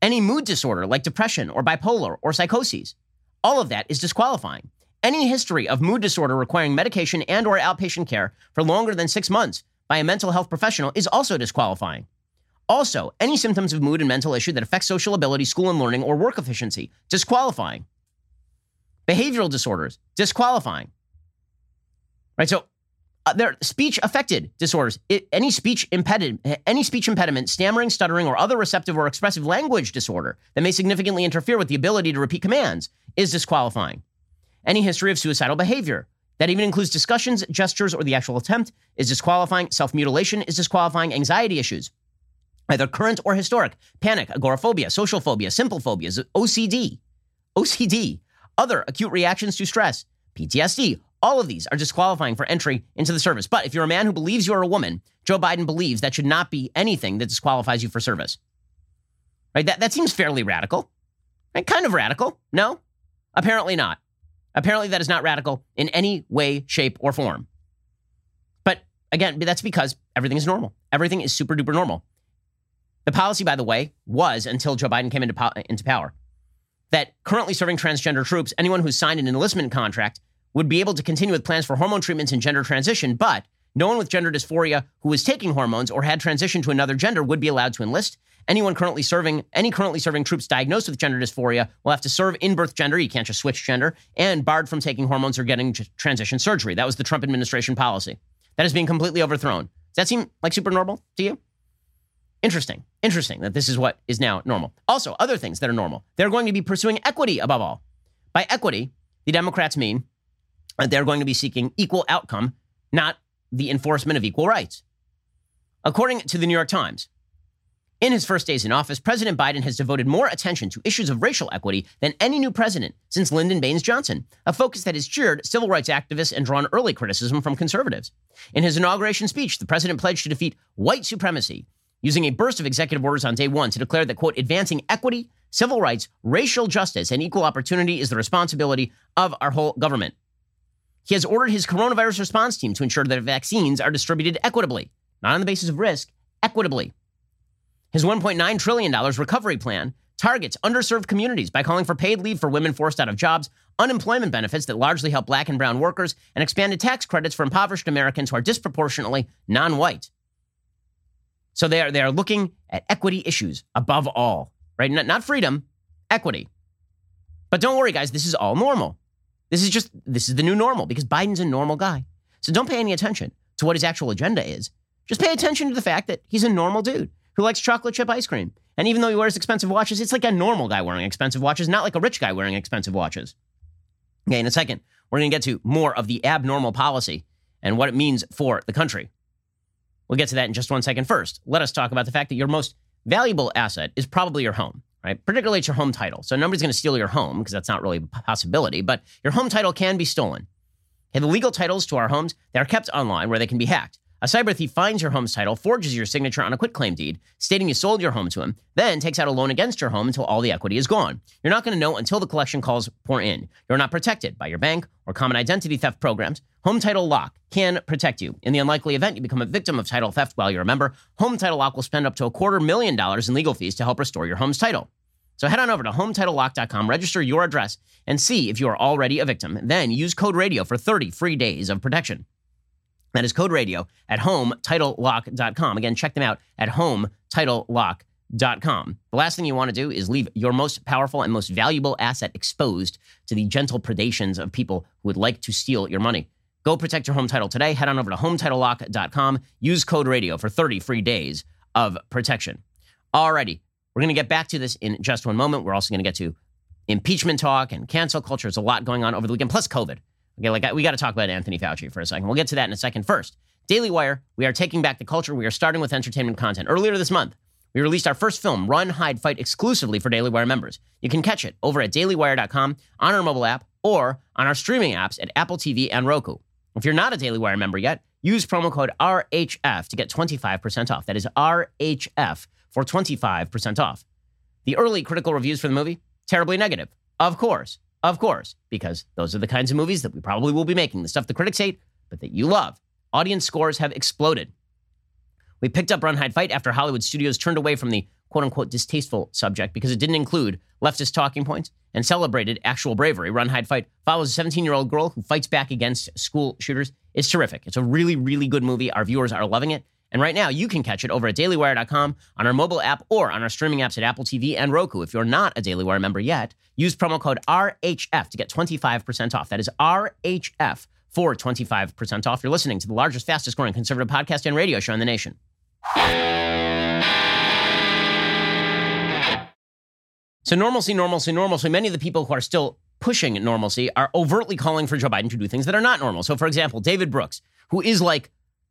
any mood disorder like depression or bipolar or psychoses, all of that is disqualifying. Any history of mood disorder requiring medication and or outpatient care for longer than 6 months by a mental health professional is also disqualifying. Also, any symptoms of mood and mental issue that affect social ability, school and learning, or work efficiency, disqualifying. Behavioral disorders, disqualifying. Right? So, uh, there speech affected disorders, it, any speech impediment, any speech impediment, stammering, stuttering, or other receptive or expressive language disorder that may significantly interfere with the ability to repeat commands is disqualifying. Any history of suicidal behavior that even includes discussions, gestures, or the actual attempt is disqualifying. Self mutilation is disqualifying. Anxiety issues, either current or historic, panic, agoraphobia, social phobia, simple phobias, OCD, OCD, other acute reactions to stress, PTSD, all of these are disqualifying for entry into the service. But if you're a man who believes you're a woman, Joe Biden believes that should not be anything that disqualifies you for service. Right? That, that seems fairly radical. Right? Kind of radical. No? Apparently not. Apparently that is not radical in any way, shape, or form. But again, that's because everything is normal. Everything is super duper normal. The policy, by the way, was until Joe Biden came into, po- into power that currently serving transgender troops, anyone who's signed an enlistment contract, would be able to continue with plans for hormone treatments and gender transition, but no one with gender dysphoria who was taking hormones or had transitioned to another gender would be allowed to enlist. Anyone currently serving, any currently serving troops diagnosed with gender dysphoria will have to serve in birth gender. You can't just switch gender and barred from taking hormones or getting transition surgery. That was the Trump administration policy. That is being completely overthrown. Does that seem like super normal to you? Interesting. Interesting that this is what is now normal. Also, other things that are normal. They're going to be pursuing equity above all. By equity, the Democrats mean they're going to be seeking equal outcome, not the enforcement of equal rights. According to the New York Times, in his first days in office, President Biden has devoted more attention to issues of racial equity than any new president since Lyndon Baines Johnson, a focus that has cheered civil rights activists and drawn early criticism from conservatives. In his inauguration speech, the president pledged to defeat white supremacy using a burst of executive orders on day one to declare that, quote, advancing equity, civil rights, racial justice, and equal opportunity is the responsibility of our whole government. He has ordered his coronavirus response team to ensure that vaccines are distributed equitably, not on the basis of risk, equitably. His $1.9 trillion recovery plan targets underserved communities by calling for paid leave for women forced out of jobs, unemployment benefits that largely help black and brown workers, and expanded tax credits for impoverished Americans who are disproportionately non white. So they are, they are looking at equity issues above all, right? Not, not freedom, equity. But don't worry, guys, this is all normal. This is just, this is the new normal because Biden's a normal guy. So don't pay any attention to what his actual agenda is. Just pay attention to the fact that he's a normal dude who likes chocolate chip ice cream. And even though he wears expensive watches, it's like a normal guy wearing expensive watches, not like a rich guy wearing expensive watches. Okay, in a second, we're going to get to more of the abnormal policy and what it means for the country. We'll get to that in just one second. First, let us talk about the fact that your most valuable asset is probably your home, right? Particularly it's your home title. So nobody's going to steal your home because that's not really a possibility, but your home title can be stolen. Okay, the legal titles to our homes, they are kept online where they can be hacked. A cyber thief finds your home's title, forges your signature on a quitclaim deed, stating you sold your home to him, then takes out a loan against your home until all the equity is gone. You're not going to know until the collection calls pour in. You're not protected by your bank or common identity theft programs. Home Title Lock can protect you. In the unlikely event you become a victim of title theft while you're a member, Home Title Lock will spend up to a quarter million dollars in legal fees to help restore your home's title. So head on over to HometitleLock.com, register your address, and see if you are already a victim. Then use code RADIO for 30 free days of protection. That is code radio at home, hometitlelock.com. Again, check them out at home, hometitlelock.com. The last thing you want to do is leave your most powerful and most valuable asset exposed to the gentle predations of people who would like to steal your money. Go protect your home title today. Head on over to hometitlelock.com. Use code radio for 30 free days of protection. Alrighty, we're going to get back to this in just one moment. We're also going to get to impeachment talk and cancel culture. There's a lot going on over the weekend, plus COVID. Okay, like we got to talk about Anthony Fauci for a second. We'll get to that in a second. First, Daily Wire, we are taking back the culture. We are starting with entertainment content. Earlier this month, we released our first film, Run, Hide, Fight, exclusively for Daily Wire members. You can catch it over at dailywire.com, on our mobile app, or on our streaming apps at Apple TV and Roku. If you're not a Daily Wire member yet, use promo code RHF to get 25% off. That is RHF for 25% off. The early critical reviews for the movie, terribly negative. Of course. Of course, because those are the kinds of movies that we probably will be making, the stuff the critics hate, but that you love. Audience scores have exploded. We picked up Run, Hide, Fight after Hollywood studios turned away from the quote unquote distasteful subject because it didn't include leftist talking points and celebrated actual bravery. Run, Hide, Fight follows a 17 year old girl who fights back against school shooters. It's terrific. It's a really, really good movie. Our viewers are loving it. And right now, you can catch it over at dailywire.com on our mobile app or on our streaming apps at Apple TV and Roku. If you're not a Daily Wire member yet, use promo code RHF to get 25% off. That is RHF for 25% off. You're listening to the largest, fastest growing conservative podcast and radio show in the nation. So, normalcy, normalcy, normalcy. Many of the people who are still pushing normalcy are overtly calling for Joe Biden to do things that are not normal. So, for example, David Brooks, who is like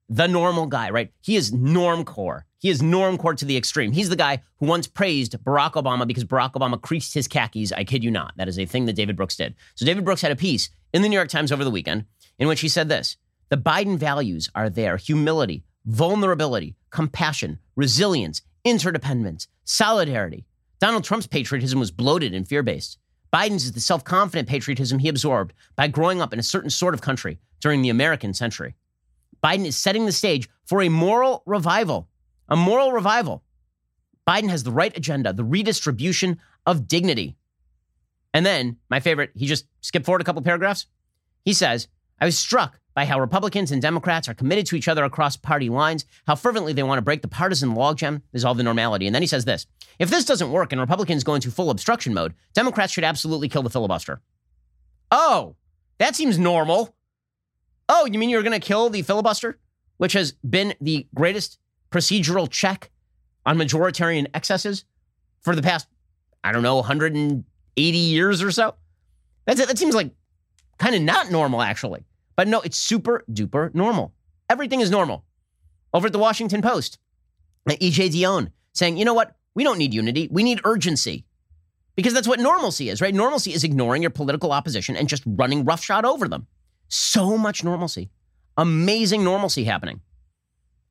the normal guy, right? He is normcore. He is normcore to the extreme. He's the guy who once praised Barack Obama because Barack Obama creased his khakis. I kid you not. That is a thing that David Brooks did. So David Brooks had a piece in the New York Times over the weekend in which he said this The Biden values are there humility, vulnerability, compassion, resilience, interdependence, solidarity. Donald Trump's patriotism was bloated and fear based. Biden's is the self confident patriotism he absorbed by growing up in a certain sort of country during the American century. Biden is setting the stage for a moral revival. A moral revival. Biden has the right agenda, the redistribution of dignity. And then, my favorite, he just skipped forward a couple paragraphs. He says, I was struck by how Republicans and Democrats are committed to each other across party lines, how fervently they want to break the partisan logjam, dissolve the normality. And then he says this If this doesn't work and Republicans go into full obstruction mode, Democrats should absolutely kill the filibuster. Oh, that seems normal. Oh, you mean you're going to kill the filibuster, which has been the greatest procedural check on majoritarian excesses for the past, I don't know, 180 years or so? That's, that seems like kind of not normal, actually. But no, it's super duper normal. Everything is normal. Over at the Washington Post, uh, EJ Dionne saying, you know what? We don't need unity. We need urgency. Because that's what normalcy is, right? Normalcy is ignoring your political opposition and just running roughshod over them. So much normalcy. Amazing normalcy happening.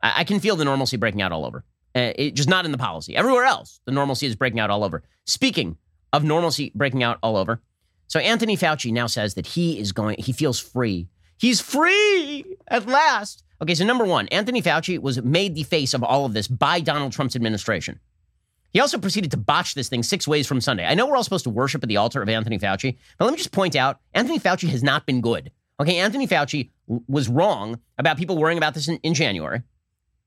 I, I can feel the normalcy breaking out all over. Uh, it, just not in the policy. Everywhere else, the normalcy is breaking out all over. Speaking of normalcy breaking out all over, so Anthony Fauci now says that he is going, he feels free. He's free at last. Okay, so number one, Anthony Fauci was made the face of all of this by Donald Trump's administration. He also proceeded to botch this thing six ways from Sunday. I know we're all supposed to worship at the altar of Anthony Fauci, but let me just point out Anthony Fauci has not been good. Okay, Anthony Fauci was wrong about people worrying about this in, in January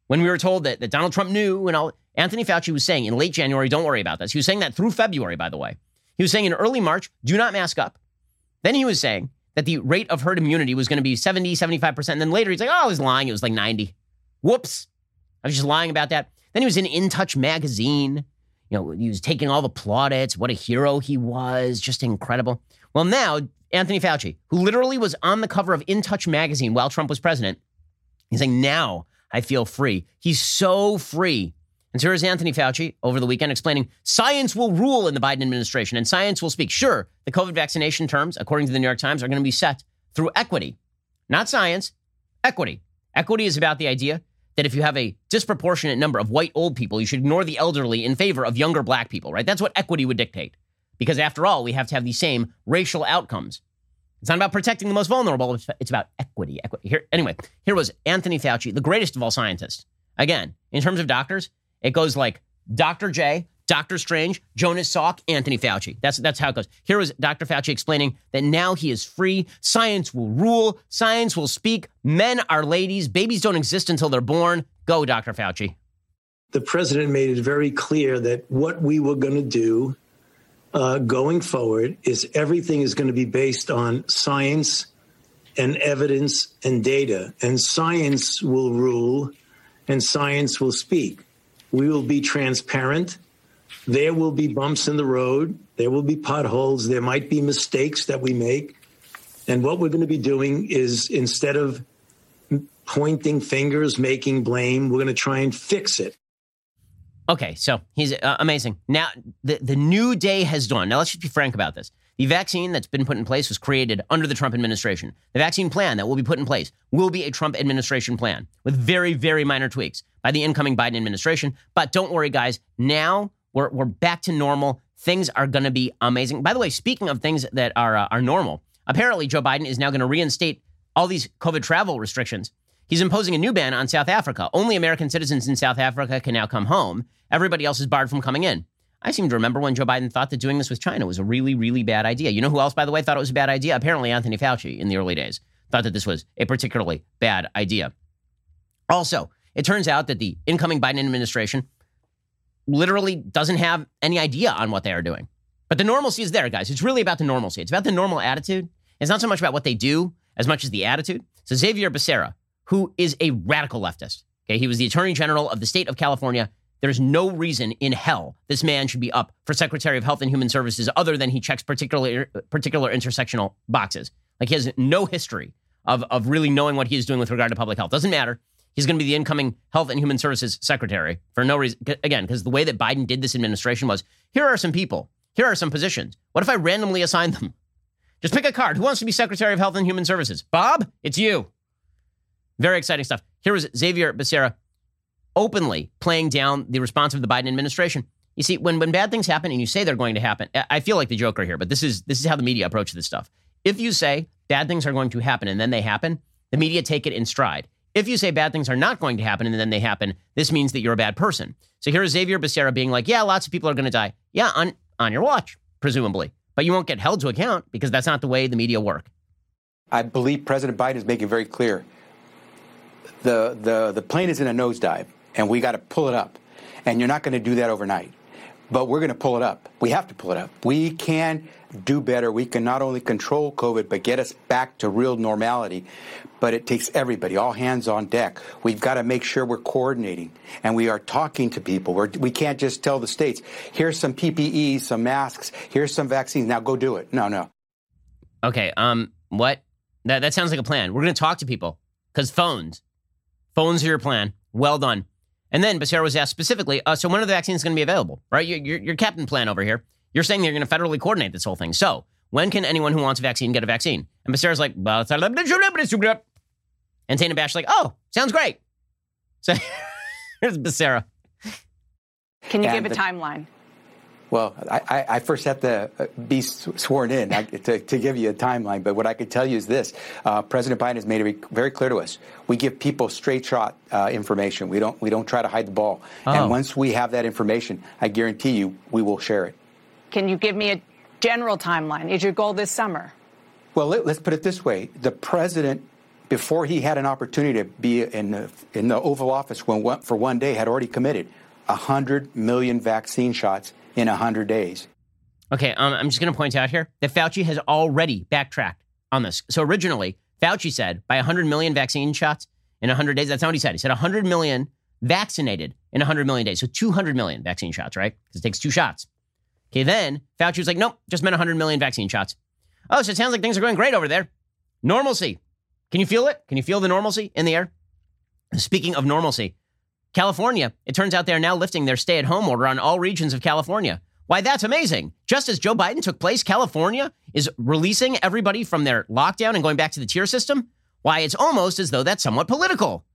when we were told that, that Donald Trump knew and all. Anthony Fauci was saying in late January, don't worry about this. He was saying that through February, by the way. He was saying in early March, do not mask up. Then he was saying that the rate of herd immunity was going to be 70, 75%. And then later he's like, oh, I was lying. It was like 90. Whoops. I was just lying about that. Then he was in In Touch magazine. You know, he was taking all the plaudits. What a hero he was. Just incredible. Well, now, Anthony Fauci, who literally was on the cover of In Touch magazine while Trump was president, he's saying, now I feel free. He's so free and so here's Anthony Fauci over the weekend explaining science will rule in the Biden administration and science will speak. Sure, the COVID vaccination terms, according to the New York Times, are going to be set through equity, not science, equity. Equity is about the idea that if you have a disproportionate number of white old people, you should ignore the elderly in favor of younger black people, right? That's what equity would dictate. Because after all, we have to have the same racial outcomes. It's not about protecting the most vulnerable, it's about equity. equity. Here, anyway, here was Anthony Fauci, the greatest of all scientists. Again, in terms of doctors, it goes like Dr. J, Dr. Strange, Jonas Salk, Anthony Fauci. That's that's how it goes. Here was Dr. Fauci explaining that now he is free. Science will rule. Science will speak. Men are ladies. Babies don't exist until they're born. Go, Dr. Fauci. The president made it very clear that what we were going to do uh, going forward is everything is going to be based on science and evidence and data, and science will rule, and science will speak. We will be transparent. There will be bumps in the road. There will be potholes. There might be mistakes that we make. And what we're going to be doing is instead of pointing fingers, making blame, we're going to try and fix it. Okay, so he's uh, amazing. Now, the, the new day has dawned. Now, let's just be frank about this. The vaccine that's been put in place was created under the Trump administration. The vaccine plan that will be put in place will be a Trump administration plan with very, very minor tweaks by the incoming Biden administration. But don't worry, guys. Now we're, we're back to normal. Things are going to be amazing. By the way, speaking of things that are, uh, are normal, apparently Joe Biden is now going to reinstate all these COVID travel restrictions. He's imposing a new ban on South Africa. Only American citizens in South Africa can now come home. Everybody else is barred from coming in. I seem to remember when Joe Biden thought that doing this with China was a really, really bad idea. You know who else, by the way, thought it was a bad idea? Apparently, Anthony Fauci in the early days thought that this was a particularly bad idea. Also, it turns out that the incoming Biden administration literally doesn't have any idea on what they are doing. But the normalcy is there, guys. It's really about the normalcy. It's about the normal attitude. It's not so much about what they do as much as the attitude. So Xavier Becerra, who is a radical leftist, okay, he was the attorney general of the state of California. There's no reason in hell this man should be up for Secretary of Health and Human Services other than he checks particular particular intersectional boxes. Like he has no history of, of really knowing what he is doing with regard to public health. Doesn't matter. He's going to be the incoming Health and Human Services Secretary for no reason. Again, because the way that Biden did this administration was here are some people, here are some positions. What if I randomly assign them? Just pick a card. Who wants to be Secretary of Health and Human Services? Bob, it's you. Very exciting stuff. Here was Xavier Becerra openly playing down the response of the Biden administration. You see, when, when bad things happen and you say they're going to happen, I feel like the Joker here, but this is this is how the media approach this stuff. If you say bad things are going to happen and then they happen, the media take it in stride. If you say bad things are not going to happen and then they happen, this means that you're a bad person. So here's Xavier Becerra being like, yeah, lots of people are going to die. Yeah, on, on your watch, presumably. But you won't get held to account because that's not the way the media work. I believe President Biden is making very clear the, the, the plane is in a nosedive and we got to pull it up. And you're not going to do that overnight. But we're going to pull it up. We have to pull it up. We can do better. We can not only control COVID, but get us back to real normality. But it takes everybody, all hands on deck. We've got to make sure we're coordinating and we are talking to people. We're, we can not just tell the states, here's some PPE, some masks, here's some vaccines. Now go do it. No, no. Okay. Um, what? That, that sounds like a plan. We're going to talk to people because phones. Phones are your plan. Well done. And then Becerra was asked specifically, uh, so when are the vaccines going to be available? Right? Your, your, your captain plan over here. You're saying you're going to federally coordinate this whole thing. So when can anyone who wants a vaccine get a vaccine? And Becerra's like, and Dana Bash like, oh, sounds great. So here's Becerra. Can you And give a the- timeline? Well, I, I, I first have to uh, be sworn in to, to give you a timeline, but what I could tell you is this: uh, President Biden has made it very- very clear to us. We give people straight shot uh, information. We don't we don't try to hide the ball. Oh. And once we have that information, I guarantee you, we will share it. Can you give me a general timeline? Is your goal this summer? Well, let, us put it this way: the president, before he had an opportunity to be in the, in the Oval Office when, for one day, had already committed hundred million vaccine shots in hundred days. Okay, um, I'm just going to point out here that Fauci has already backtracked on this. So originally, Fauci said by 100 million vaccine shots in 100 days. That's not what he said. He said 100 million vaccinated in 100 million days. So 200 million vaccine shots, right? Because it takes two shots. Okay, then Fauci was like, nope, just meant 100 million vaccine shots. Oh, so it sounds like things are going great over there. Normalcy. Can you feel it? Can you feel the normalcy in the air? Speaking of normalcy, California, it turns out they are now lifting their stay at home order on all regions of California. Why, that's amazing. Just as Joe Biden took place, California is releasing everybody from their lockdown and going back to the tier system. Why, it's almost as though that's somewhat political.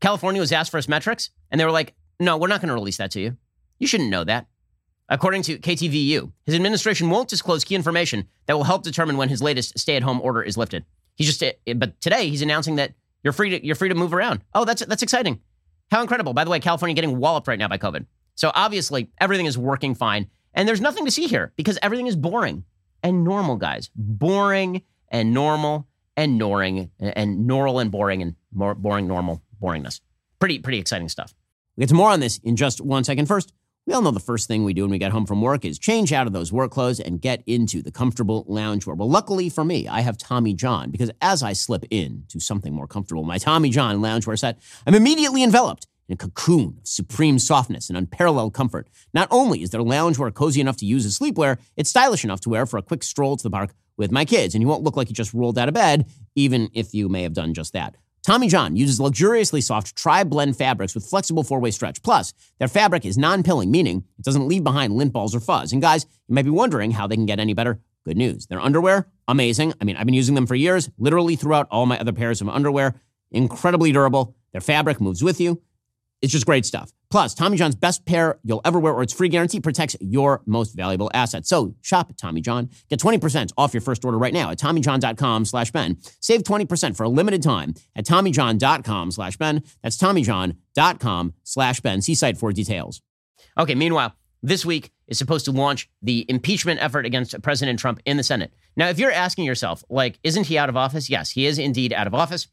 California was asked for its metrics, and they were like, no, we're not going to release that to you. You shouldn't know that. According to KTVU, his administration won't disclose key information that will help determine when his latest stay-at-home order is lifted. He's just, eh, but today he's announcing that you're free to you're free to move around. Oh, that's that's exciting. How incredible! By the way, California getting walloped right now by COVID. So obviously everything is working fine, and there's nothing to see here because everything is boring and normal, guys. Boring and normal and noring and normal and boring and more boring normal boringness. Pretty pretty exciting stuff. We get to more on this in just one second. First, we all know the first thing we do when we get home from work is change out of those work clothes and get into the comfortable loungewear. Well, luckily for me, I have Tommy John because as I slip in to something more comfortable, my Tommy John loungewear set, I'm immediately enveloped in a cocoon of supreme softness and unparalleled comfort. Not only is their loungewear cozy enough to use as sleepwear, it's stylish enough to wear for a quick stroll to the park with my kids, and you won't look like you just rolled out of bed, even if you may have done just that. Tommy John uses luxuriously soft tri blend fabrics with flexible four way stretch. Plus, their fabric is non pilling, meaning it doesn't leave behind lint balls or fuzz. And guys, you might be wondering how they can get any better. Good news. Their underwear, amazing. I mean, I've been using them for years, literally throughout all my other pairs of underwear. Incredibly durable. Their fabric moves with you. It's just great stuff. Plus, Tommy John's best pair you'll ever wear or its free guarantee protects your most valuable asset. So shop Tommy John. Get 20% off your first order right now at TommyJohn.com slash Ben. Save 20% for a limited time at TommyJohn.com slash Ben. That's TommyJohn.com slash Ben. See site for details. Okay, meanwhile, this week is supposed to launch the impeachment effort against President Trump in the Senate. Now, if you're asking yourself, like, isn't he out of office? Yes, he is indeed out of office.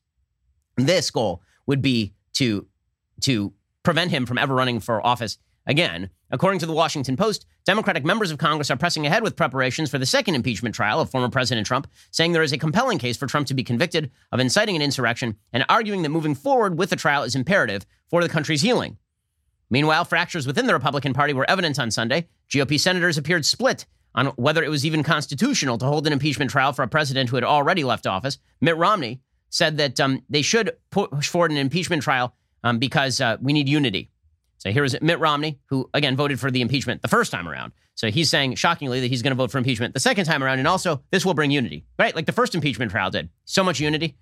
This goal would be to to prevent him from ever running for office again. According to the Washington Post, Democratic members of Congress are pressing ahead with preparations for the second impeachment trial of former President Trump, saying there is a compelling case for Trump to be convicted of inciting an insurrection and arguing that moving forward with the trial is imperative for the country's healing. Meanwhile, fractures within the Republican Party were evident on Sunday. GOP senators appeared split on whether it was even constitutional to hold an impeachment trial for a president who had already left office. Mitt Romney said that um, they should push forward an impeachment trial um, because uh, we need unity. So here is Mitt Romney, who again voted for the impeachment the first time around. So he's saying shockingly that he's going to vote for impeachment the second time around, and also this will bring unity, right? Like the first impeachment trial did. So much unity.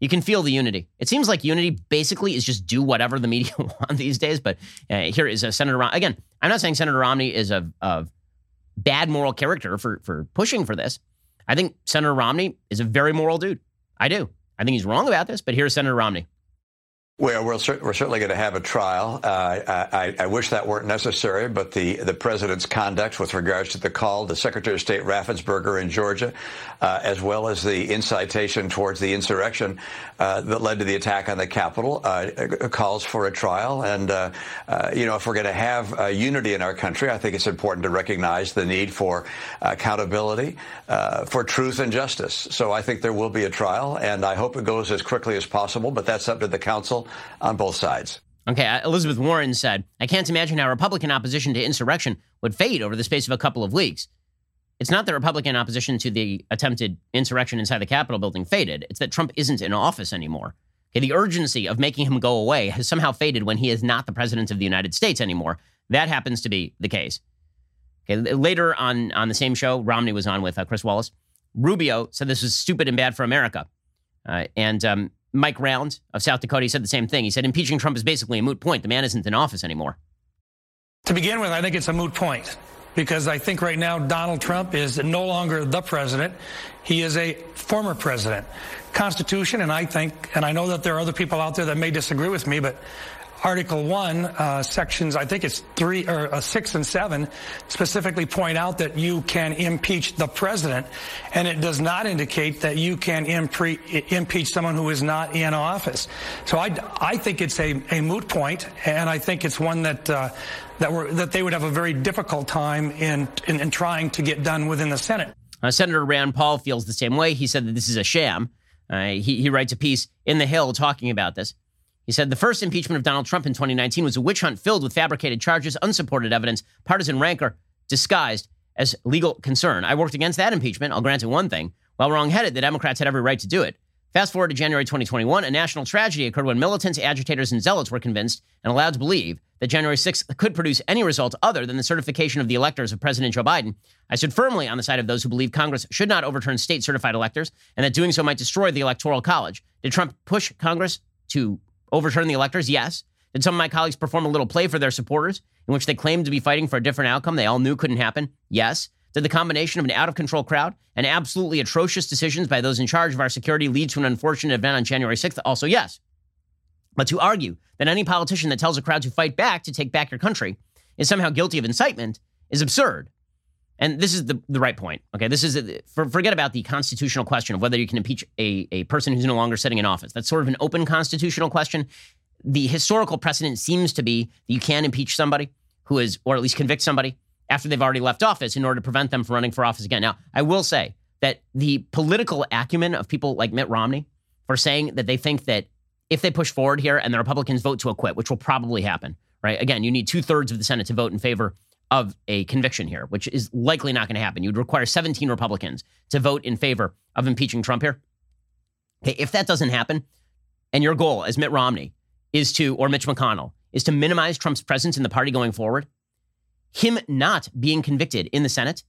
You can feel the unity. It seems like unity basically is just do whatever the media want these days. But uh, here is a Senator Romney. Again, I'm not saying Senator Romney is of, of bad moral character for, for pushing for this. I think Senator Romney is a very moral dude. I do. I think he's wrong about this, but here's Senator Romney. Well, we're, cer- we're certainly going to have a trial. Uh, I, I wish that weren't necessary, but the, the president's conduct with regards to the call to Secretary of State Raffensperger in Georgia, uh, as well as the incitation towards the insurrection uh, that led to the attack on the Capitol, uh, calls for a trial. And, uh, uh, you know, if we're going to have uh, unity in our country, I think it's important to recognize the need for accountability, for truth and justice. So I think there will be a trial, and I hope it goes as quickly as possible, but that's up to the counsel on both sides. Okay, uh, Elizabeth Warren said, I can't imagine how Republican opposition to insurrection would fade over the space of a couple of weeks. It's not that Republican opposition to the attempted insurrection inside the Capitol building faded. It's that Trump isn't in office anymore. Okay, the urgency of making him go away has somehow faded when he is not the president of the United States anymore. That happens to be the case. Okay, later on on the same show, Romney was on with uh, Chris Wallace. Rubio said this was stupid and bad for America. Uh, and um, Mike Rounds of South Dakota he said the same thing. He said impeaching Trump is basically a moot point. The man isn't in office anymore. To begin with, I think it's a moot point because I think right now Donald Trump is no longer the president. He is a former president. Constitution, and I think, and I know that there are other people out there that may disagree with me, but Article 1, uh, sections, I think it's 3 or uh, 6 and 7, specifically point out that you can impeach the president, and it does not indicate that you can impre- impeach someone who is not in office. So I, I think it's a, a moot point, and I think it's one that, uh, that, were, that they would have a very difficult time in, in, in trying to get done within the Senate. Uh, Senator Rand Paul feels the same way. He said that this is a sham. Uh, he, he writes a piece in The Hill talking about this. He said the first impeachment of Donald Trump in 2019 was a witch hunt filled with fabricated charges, unsupported evidence, partisan rancor, disguised as legal concern. I worked against that impeachment. I'll grant you one thing. While wrongheaded, the Democrats had every right to do it. Fast forward to January 2021, a national tragedy occurred when militants, agitators, and zealots were convinced and allowed to believe that January 6th could produce any result other than the certification of the electors of President Joe Biden. I stood firmly on the side of those who believe Congress should not overturn state certified electors and that doing so might destroy the Electoral College. Did Trump push Congress to overturn the electors? Yes. Did some of my colleagues perform a little play for their supporters in which they claimed to be fighting for a different outcome they all knew couldn't happen? Yes. Did the combination of an out of control crowd and absolutely atrocious decisions by those in charge of our security lead to an unfortunate event on January 6th? Also, yes. But to argue that any politician that tells a crowd to fight back to take back your country is somehow guilty of incitement is absurd. And this is the, the right point. Okay, this is a, for, forget about the constitutional question of whether you can impeach a, a person who's no longer sitting in office. That's sort of an open constitutional question. The historical precedent seems to be that you can impeach somebody who is, or at least convict somebody after they've already left office in order to prevent them from running for office again. Now, I will say that the political acumen of people like Mitt Romney for saying that they think that if they push forward here and the Republicans vote to acquit, which will probably happen, right? Again, you need two thirds of the Senate to vote in favor of a conviction here, which is likely not going to happen. You'd require 17 Republicans to vote in favor of impeaching Trump here. Okay, if that doesn't happen, and your goal as Mitt Romney is to, or Mitch McConnell, is to minimize Trump's presence in the party going forward, him not being convicted in the Senate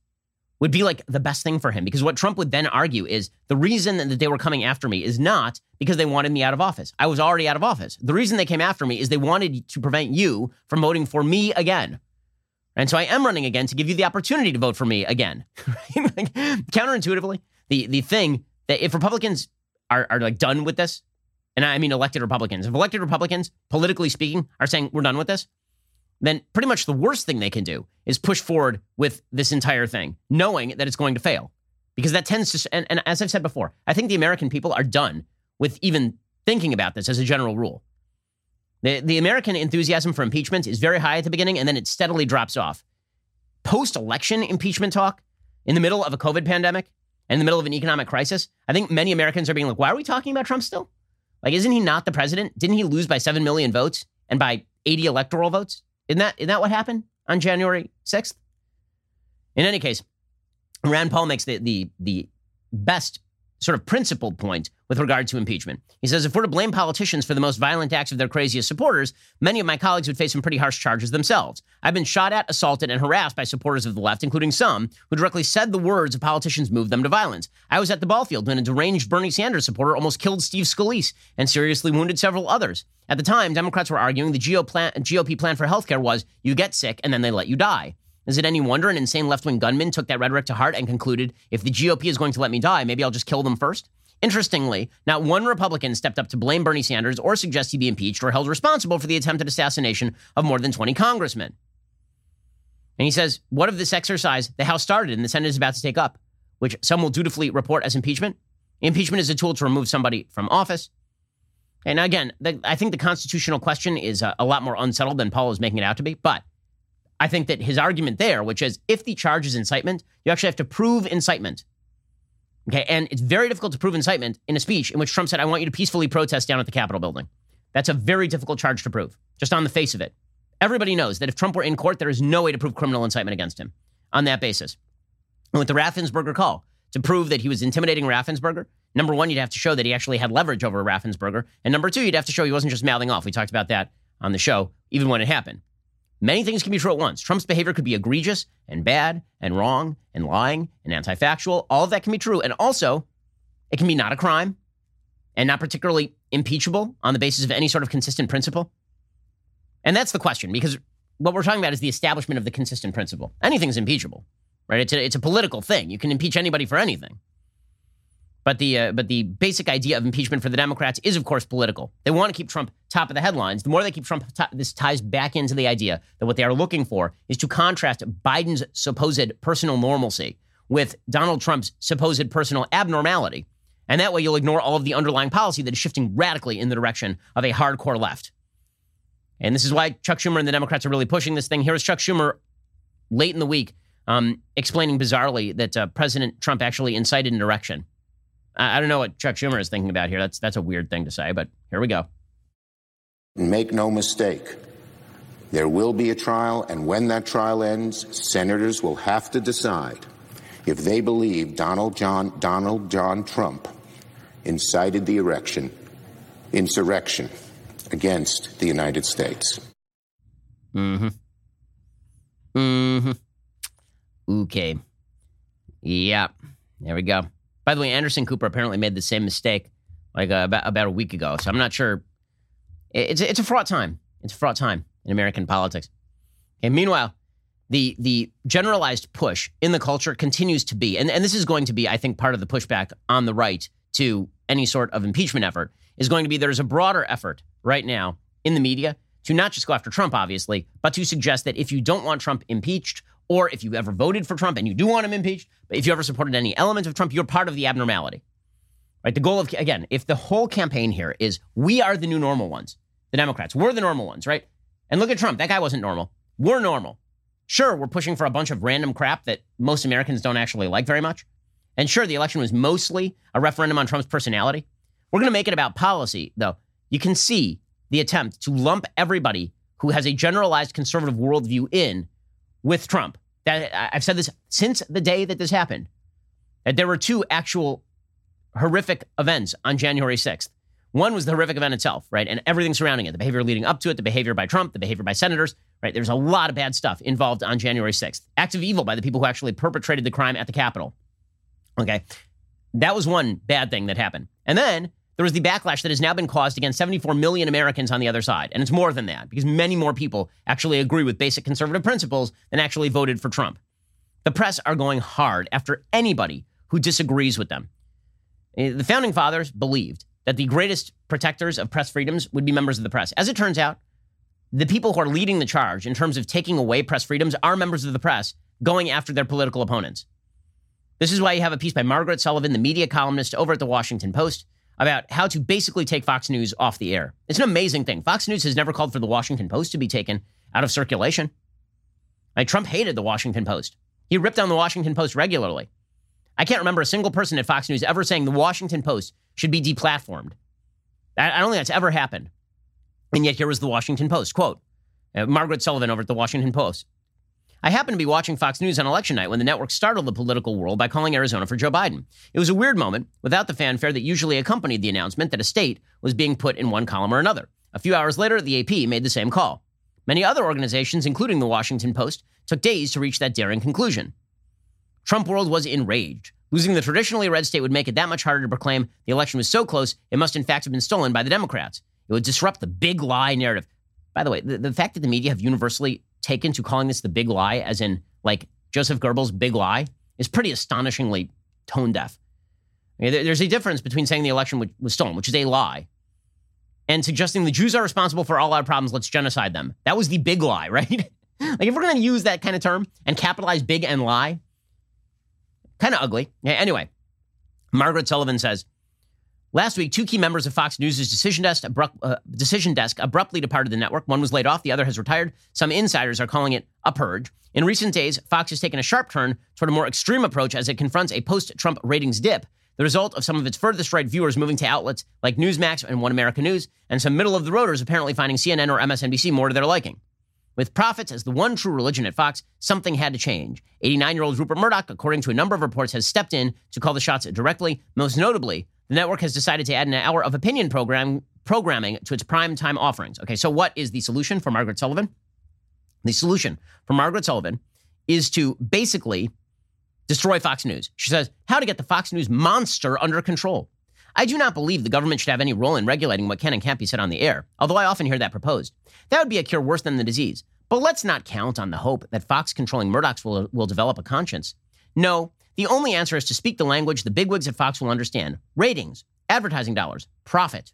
would be like the best thing for him because what Trump would then argue is the reason that they were coming after me is not because they wanted me out of office. I was already out of office. The reason they came after me is they wanted to prevent you from voting for me again. And so I am running again to give you the opportunity to vote for me again. like, counterintuitively, the, the thing that if Republicans are, are like done with this, and I mean elected Republicans, if elected Republicans, politically speaking, are saying we're done with this, then pretty much the worst thing they can do is push forward with this entire thing, knowing that it's going to fail. Because that tends to, and, and as I've said before, I think the American people are done with even thinking about this as a general rule. The, the American enthusiasm for impeachment is very high at the beginning and then it steadily drops off. Post election impeachment talk in the middle of a COVID pandemic in the middle of an economic crisis, I think many Americans are being like, why are we talking about Trump still? Like, isn't he not the president? Didn't he lose by 7 million votes and by 80 electoral votes? Isn't that, isn't that what happened on January 6th? In any case, Rand Paul makes the, the, the best sort of principled point with regard to impeachment. He says if we're to blame politicians for the most violent acts of their craziest supporters, many of my colleagues would face some pretty harsh charges themselves. I've been shot at, assaulted, and harassed by supporters of the left, including some who directly said the words of politicians moved them to violence. I was at the ball field when a deranged Bernie Sanders supporter almost killed Steve Scalise and seriously wounded several others. At the time, Democrats were arguing the GOP plan for healthcare was you get sick and then they let you die. Is it any wonder an insane left wing gunman took that rhetoric to heart and concluded if the GOP is going to let me die, maybe I'll just kill them first? Interestingly, not one Republican stepped up to blame Bernie Sanders or suggest he be impeached or held responsible for the attempted assassination of more than 20 congressmen. And he says, What of this exercise the House started and the Senate is about to take up, which some will dutifully report as impeachment? Impeachment is a tool to remove somebody from office. And again, the, I think the constitutional question is a, a lot more unsettled than Paul is making it out to be. But I think that his argument there, which is if the charge is incitement, you actually have to prove incitement. Okay, and it's very difficult to prove incitement in a speech in which Trump said, I want you to peacefully protest down at the Capitol building. That's a very difficult charge to prove, just on the face of it. Everybody knows that if Trump were in court, there is no way to prove criminal incitement against him on that basis. And with the Raffensperger call, to prove that he was intimidating Raffensperger, number one, you'd have to show that he actually had leverage over Raffensperger. And number two, you'd have to show he wasn't just mouthing off. We talked about that on the show, even when it happened. Many things can be true at once. Trump's behavior could be egregious and bad and wrong and lying and anti factual. All of that can be true. And also, it can be not a crime and not particularly impeachable on the basis of any sort of consistent principle. And that's the question because what we're talking about is the establishment of the consistent principle. Anything's impeachable, right? It's a, it's a political thing. You can impeach anybody for anything. But the uh, but the basic idea of impeachment for the Democrats is, of course, political. They want to keep Trump top of the headlines. The more they keep Trump, top, this ties back into the idea that what they are looking for is to contrast Biden's supposed personal normalcy with Donald Trump's supposed personal abnormality, and that way you'll ignore all of the underlying policy that is shifting radically in the direction of a hardcore left. And this is why Chuck Schumer and the Democrats are really pushing this thing. Here's Chuck Schumer late in the week um, explaining bizarrely that uh, President Trump actually incited an erection. I, don't know what Chuck Schumer is thinking about here. That's that's a weird thing to say, but here we go. Make no mistake, there will be a trial, and when that trial ends, senators will have to decide if they believe Donald John Donald John Trump incited the erection, insurrection against the United States. Mm-hmm. Mm-hmm. Okay. Yeah. There we go. By the way, Anderson Cooper apparently made the same mistake like uh, about, about a week ago. So I'm not sure. It's it's a fraught time. It's a fraught time in American politics. Okay. Meanwhile, the the generalized push in the culture continues to be, and, and this is going to be, I think, part of the pushback on the right to any sort of impeachment effort is going to be there's a broader effort right now in the media to not just go after Trump, obviously, but to suggest that if you don't want Trump impeached, or if you ever voted for Trump and you do want him impeached, but if you ever supported any element of Trump, you're part of the abnormality. Right? The goal of, again, if the whole campaign here is we are the new normal ones, the Democrats, we're the normal ones, right? And look at Trump. That guy wasn't normal. We're normal. Sure, we're pushing for a bunch of random crap that most Americans don't actually like very much. And sure, the election was mostly a referendum on Trump's personality. We're going to make it about policy, though. You can see the attempt to lump everybody who has a generalized conservative worldview in with Trump. That I've said this since the day that this happened. That there were two actual horrific events on January 6th. One was the horrific event itself, right? And everything surrounding it, the behavior leading up to it, the behavior by Trump, the behavior by senators, right? There's a lot of bad stuff involved on January 6th. Acts of evil by the people who actually perpetrated the crime at the Capitol. Okay. That was one bad thing that happened. And then there was the backlash that has now been caused against 74 million Americans on the other side. And it's more than that because many more people actually agree with basic conservative principles than actually voted for Trump. The press are going hard after anybody who disagrees with them. Eh, the founding fathers believed that the greatest protectors of press freedoms would be members of the press. As it turns out, the people who are leading the charge in terms of taking away press freedoms are members of the press going after their political opponents. This is why you have a piece by Margaret Sullivan, the media columnist over at the Washington Post, about how to basically take Fox News off the air. It's an amazing thing. Fox News has never called for the Washington Post to be taken out of circulation. Like Trump hated the Washington Post. He ripped down the Washington Post regularly. I can't remember a single person at Fox News ever saying the Washington Post should be deplatformed. I don't think that's ever happened. And yet here was the Washington Post. Quote, uh, Margaret Sullivan over at the Washington Post. I happened to be watching Fox News on election night when the network startled the political world by calling Arizona for Joe Biden. It was a weird moment without the fanfare that usually accompanied the announcement that a state was being put in one column or another. A few hours later, the AP made the same call. Many other organizations, including the Washington Post, took days to reach that daring conclusion. Trump world was enraged. Losing the traditionally red state would make it that much harder to proclaim the election was so close, it must in fact have been stolen by the Democrats. It would disrupt the big lie narrative. By the way, the, the fact that the media have universally taken to calling this the big lie, as in like Joseph Goebbels' big lie, is pretty astonishingly tone deaf. I mean, there's a difference between saying the election was stolen, which is a lie, and suggesting the Jews are responsible for all our problems, let's genocide them. That was the big lie, right? like if we're going to use that kind of term and capitalize big and lie, kind of ugly. Yeah, anyway, Margaret Sullivan says, Last week, two key members of Fox News' decision desk, abrupt, uh, decision desk abruptly departed the network. One was laid off, the other has retired. Some insiders are calling it a purge. In recent days, Fox has taken a sharp turn toward a more extreme approach as it confronts a post Trump ratings dip, the result of some of its furthest right viewers moving to outlets like Newsmax and One America News, and some middle of the roaders apparently finding CNN or MSNBC more to their liking. With profits as the one true religion at Fox, something had to change. 89 year old Rupert Murdoch, according to a number of reports, has stepped in to call the shots directly, most notably the network has decided to add an hour of opinion program programming to its prime time offerings. Okay, so what is the solution for Margaret Sullivan? The solution for Margaret Sullivan is to basically destroy Fox News. She says, how to get the Fox News monster under control. I do not believe the government should have any role in regulating what can and can't be said on the air, although I often hear that proposed. That would be a cure worse than the disease. But let's not count on the hope that Fox controlling Murdoch's will, will develop a conscience. No, the only answer is to speak the language the bigwigs at Fox will understand ratings, advertising dollars, profit.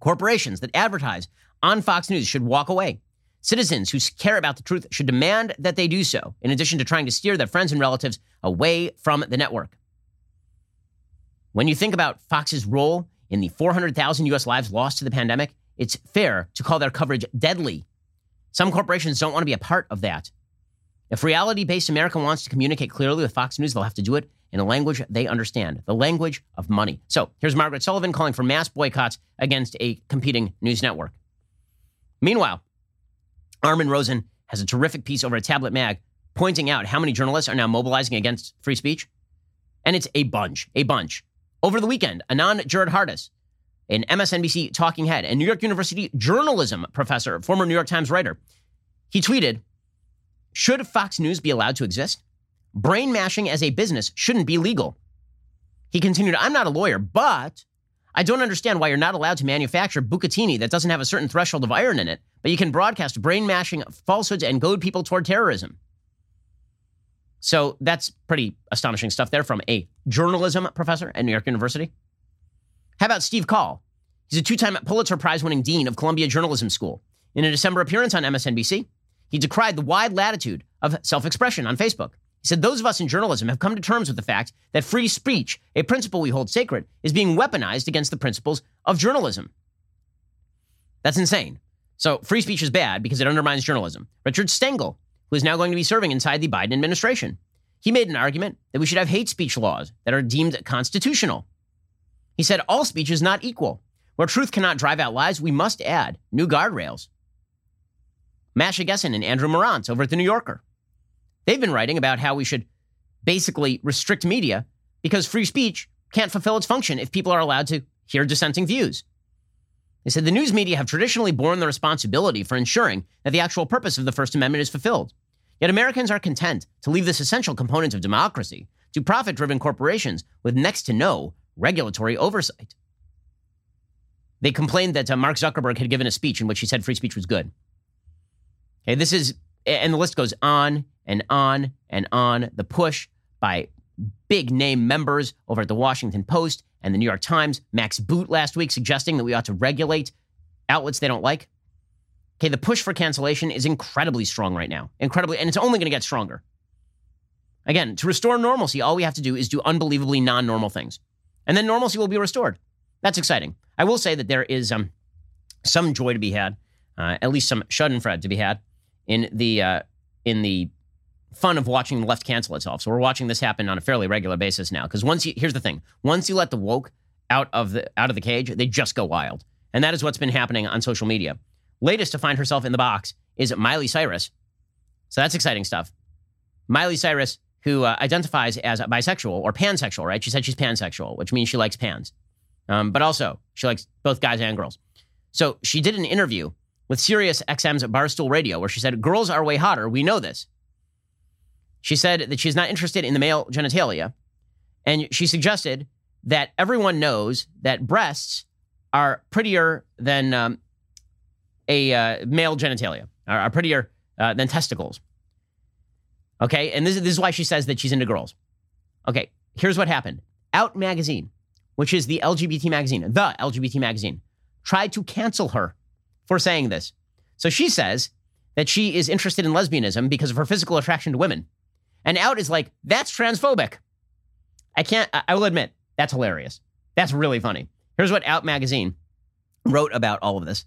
Corporations that advertise on Fox News should walk away. Citizens who care about the truth should demand that they do so, in addition to trying to steer their friends and relatives away from the network. When you think about Fox's role in the 400,000 U.S. lives lost to the pandemic, it's fair to call their coverage deadly. Some corporations don't want to be a part of that. If reality based America wants to communicate clearly with Fox News, they'll have to do it in a language they understand, the language of money. So here's Margaret Sullivan calling for mass boycotts against a competing news network. Meanwhile, Armin Rosen has a terrific piece over at Tablet Mag pointing out how many journalists are now mobilizing against free speech. And it's a bunch, a bunch. Over the weekend, Anand Giridharadas, an MSNBC talking head and New York University journalism professor, former New York Times writer, he tweeted Should Fox News be allowed to exist? Brain mashing as a business shouldn't be legal. He continued, I'm not a lawyer, but I don't understand why you're not allowed to manufacture bucatini that doesn't have a certain threshold of iron in it, but you can broadcast brain mashing falsehoods and goad people toward terrorism. So that's pretty astonishing stuff there from a journalism professor at New York University. How about Steve Coll? He's a two time Pulitzer Prize winning dean of Columbia Journalism School. In a December appearance on MSNBC, he decried the wide latitude of self expression on Facebook. He said those of us in journalism have come to terms with the fact that free speech, a principle we hold sacred, is being weaponized against the principles of journalism. That's insane. So free speech is bad because it undermines journalism. Richard Stengel, who is now going to be serving inside the Biden administration, he made an argument that we should have hate speech laws that are deemed constitutional. He said all speech is not equal. Where truth cannot drive out lies, we must add new guardrails. Masha Gessen and Andrew Marantz over at The New Yorker. They've been writing about how we should basically restrict media because free speech can't fulfill its function if people are allowed to hear dissenting views. They said the news media have traditionally borne the responsibility for ensuring that the actual purpose of the First Amendment is fulfilled. Yet Americans are content to leave this essential component of democracy to profit driven corporations with next to no regulatory oversight. They complained that uh, Mark Zuckerberg had given a speech in which he said free speech was good. Okay, this is, and the list goes on and on and on. The push by big name members over at the Washington Post and the New York Times, Max Boot last week suggesting that we ought to regulate outlets they don't like. Okay, the push for cancellation is incredibly strong right now. Incredibly, and it's only going to get stronger. Again, to restore normalcy, all we have to do is do unbelievably non normal things. And then normalcy will be restored. That's exciting. I will say that there is um, some joy to be had, uh, at least some schadenfreude to be had in the uh, in the fun of watching the left cancel itself. So we're watching this happen on a fairly regular basis now. Because once you here's the thing: once you let the woke out of the out of the cage, they just go wild, and that is what's been happening on social media. Latest to find herself in the box is Miley Cyrus. So that's exciting stuff. Miley Cyrus, who uh, identifies as bisexual or pansexual, right? She said she's pansexual, which means she likes pans, um, but also she likes both guys and girls. So she did an interview with Sirius XM's Barstool Radio where she said, Girls are way hotter. We know this. She said that she's not interested in the male genitalia. And she suggested that everyone knows that breasts are prettier than um, a uh, male genitalia, are, are prettier uh, than testicles. Okay. And this, this is why she says that she's into girls. Okay. Here's what happened Out Magazine, which is the LGBT magazine, the LGBT magazine, tried to cancel her for saying this. So she says that she is interested in lesbianism because of her physical attraction to women. And out is like, that's transphobic. I can't, I will admit, that's hilarious. That's really funny. Here's what Out Magazine wrote about all of this.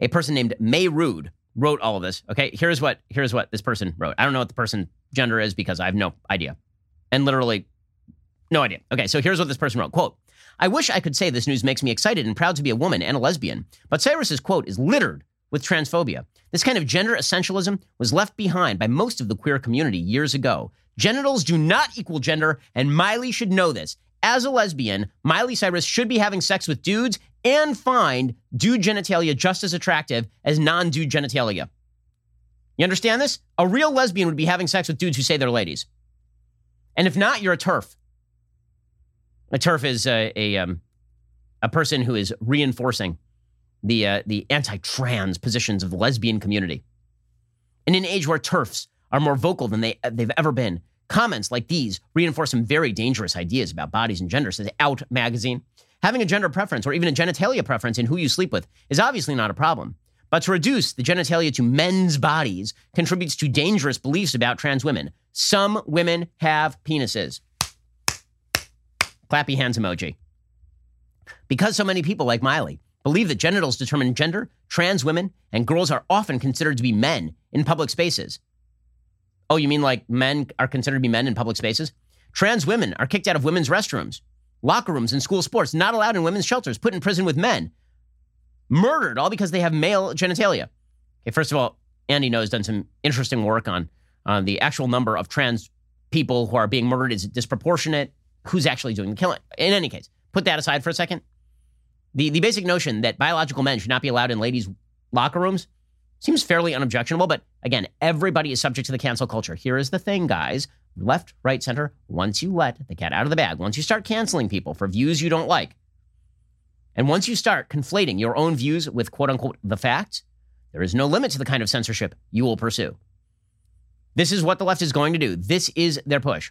A person named Mey Rude wrote all of this. Okay, here's what here's what this person wrote. I don't know what the person gender is because I have no idea. And literally no idea. Okay, so here's what this person wrote. Quote, I wish I could say this news makes me excited and proud to be a woman and a lesbian, but Cyrus's quote is littered with transphobia. This kind of gender essentialism was left behind by most of the queer community years ago. Genitals do not equal gender, and Miley should know this. As a lesbian, Miley Cyrus should be having sex with dudes and find dude genitalia just as attractive as non dude genitalia. You understand this? A real lesbian would be having sex with dudes who say they're ladies. And if not, you're a TERF. A TERF is a, a, um, a person who is reinforcing the uh, the anti-trans positions of the lesbian community. In an age where TERFs are more vocal than they, they've ever been, comments like these reinforce some very dangerous ideas about bodies and gender, says Out magazine. Having a gender preference or even a genitalia preference in who you sleep with is obviously not a problem. But to reduce the genitalia to men's bodies contributes to dangerous beliefs about trans women. Some women have penises. Clappy hands emoji. Because so many people like Miley believe that genitals determine gender, trans women and girls are often considered to be men in public spaces. Oh, you mean like men are considered to be men in public spaces? Trans women are kicked out of women's restrooms, locker rooms, and school sports, not allowed in women's shelters, put in prison with men, murdered all because they have male genitalia. Okay, first of all, Andy has done some interesting work on uh, the actual number of trans people who are being murdered. Is disproportionate? Who's actually doing the killing? In any case, put that aside for a second. The, the basic notion that biological men should not be allowed in ladies' locker rooms seems fairly unobjectionable, but again, everybody is subject to the cancel culture. Here is the thing, guys left, right, center. Once you let the cat out of the bag, once you start canceling people for views you don't like, and once you start conflating your own views with quote unquote the facts, there is no limit to the kind of censorship you will pursue. This is what the left is going to do. This is their push.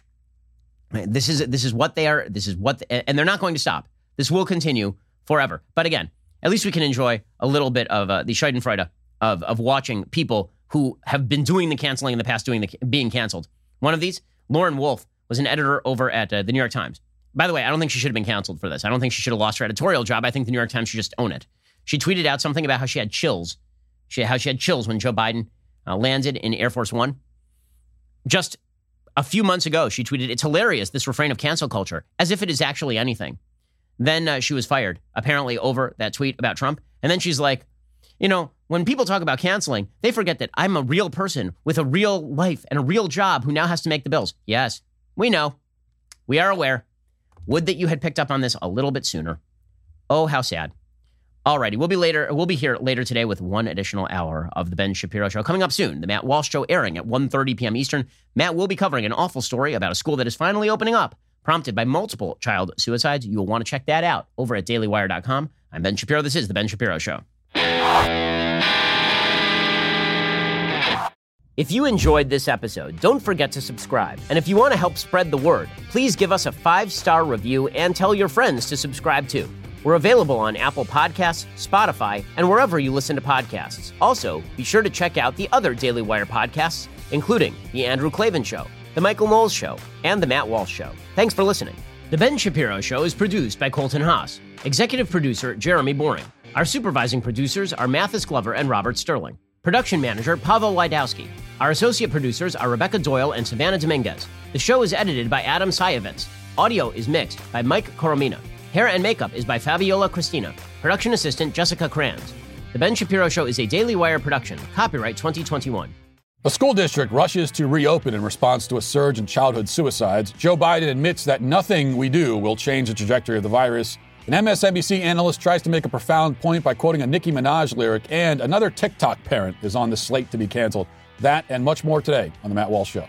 This is this is what they are. This is what, and they're not going to stop. This will continue forever. But again, at least we can enjoy a little bit of uh, the Schadenfreude of of watching people who have been doing the canceling in the past, doing the being canceled. One of these, Lauren Wolfe, was an editor over at uh, the New York Times. By the way, I don't think she should have been canceled for this. I don't think she should have lost her editorial job. I think the New York Times should just own it. She tweeted out something about how she had chills, she, how she had chills when Joe Biden uh, landed in Air Force One. Just a few months ago, she tweeted, It's hilarious, this refrain of cancel culture, as if it is actually anything. Then uh, she was fired, apparently over that tweet about Trump. And then she's like, you know, when people talk about canceling, they forget that I'm a real person with a real life and a real job who now has to make the bills. Yes, we know. We are aware. Would that you had picked up on this a little bit sooner. Oh, how sad. Alrighty, we'll be later. We'll be here later today with one additional hour of the Ben Shapiro Show coming up soon. The Matt Walsh Show airing at 1:30 p.m. Eastern. Matt will be covering an awful story about a school that is finally opening up, prompted by multiple child suicides. You will want to check that out over at DailyWire.com. I'm Ben Shapiro. This is the Ben Shapiro Show. If you enjoyed this episode, don't forget to subscribe. And if you want to help spread the word, please give us a five star review and tell your friends to subscribe too. We're available on Apple Podcasts, Spotify, and wherever you listen to podcasts. Also, be sure to check out the other Daily Wire podcasts, including The Andrew Klavan Show, The Michael Knowles Show, and The Matt Walsh Show. Thanks for listening. The Ben Shapiro Show is produced by Colton Haas, executive producer Jeremy Boring. Our supervising producers are Mathis Glover and Robert Sterling. Production manager Pavel Lydowski. Our associate producers are Rebecca Doyle and Savannah Dominguez. The show is edited by Adam Sajovic. Audio is mixed by Mike Coromina. Hair and makeup is by Fabiola Cristina. Production assistant Jessica Kranz. The Ben Shapiro Show is a Daily Wire production. Copyright 2021. A school district rushes to reopen in response to a surge in childhood suicides. Joe Biden admits that nothing we do will change the trajectory of the virus. An MSNBC analyst tries to make a profound point by quoting a Nicki Minaj lyric, and another TikTok parent is on the slate to be canceled. That and much more today on The Matt Walsh Show.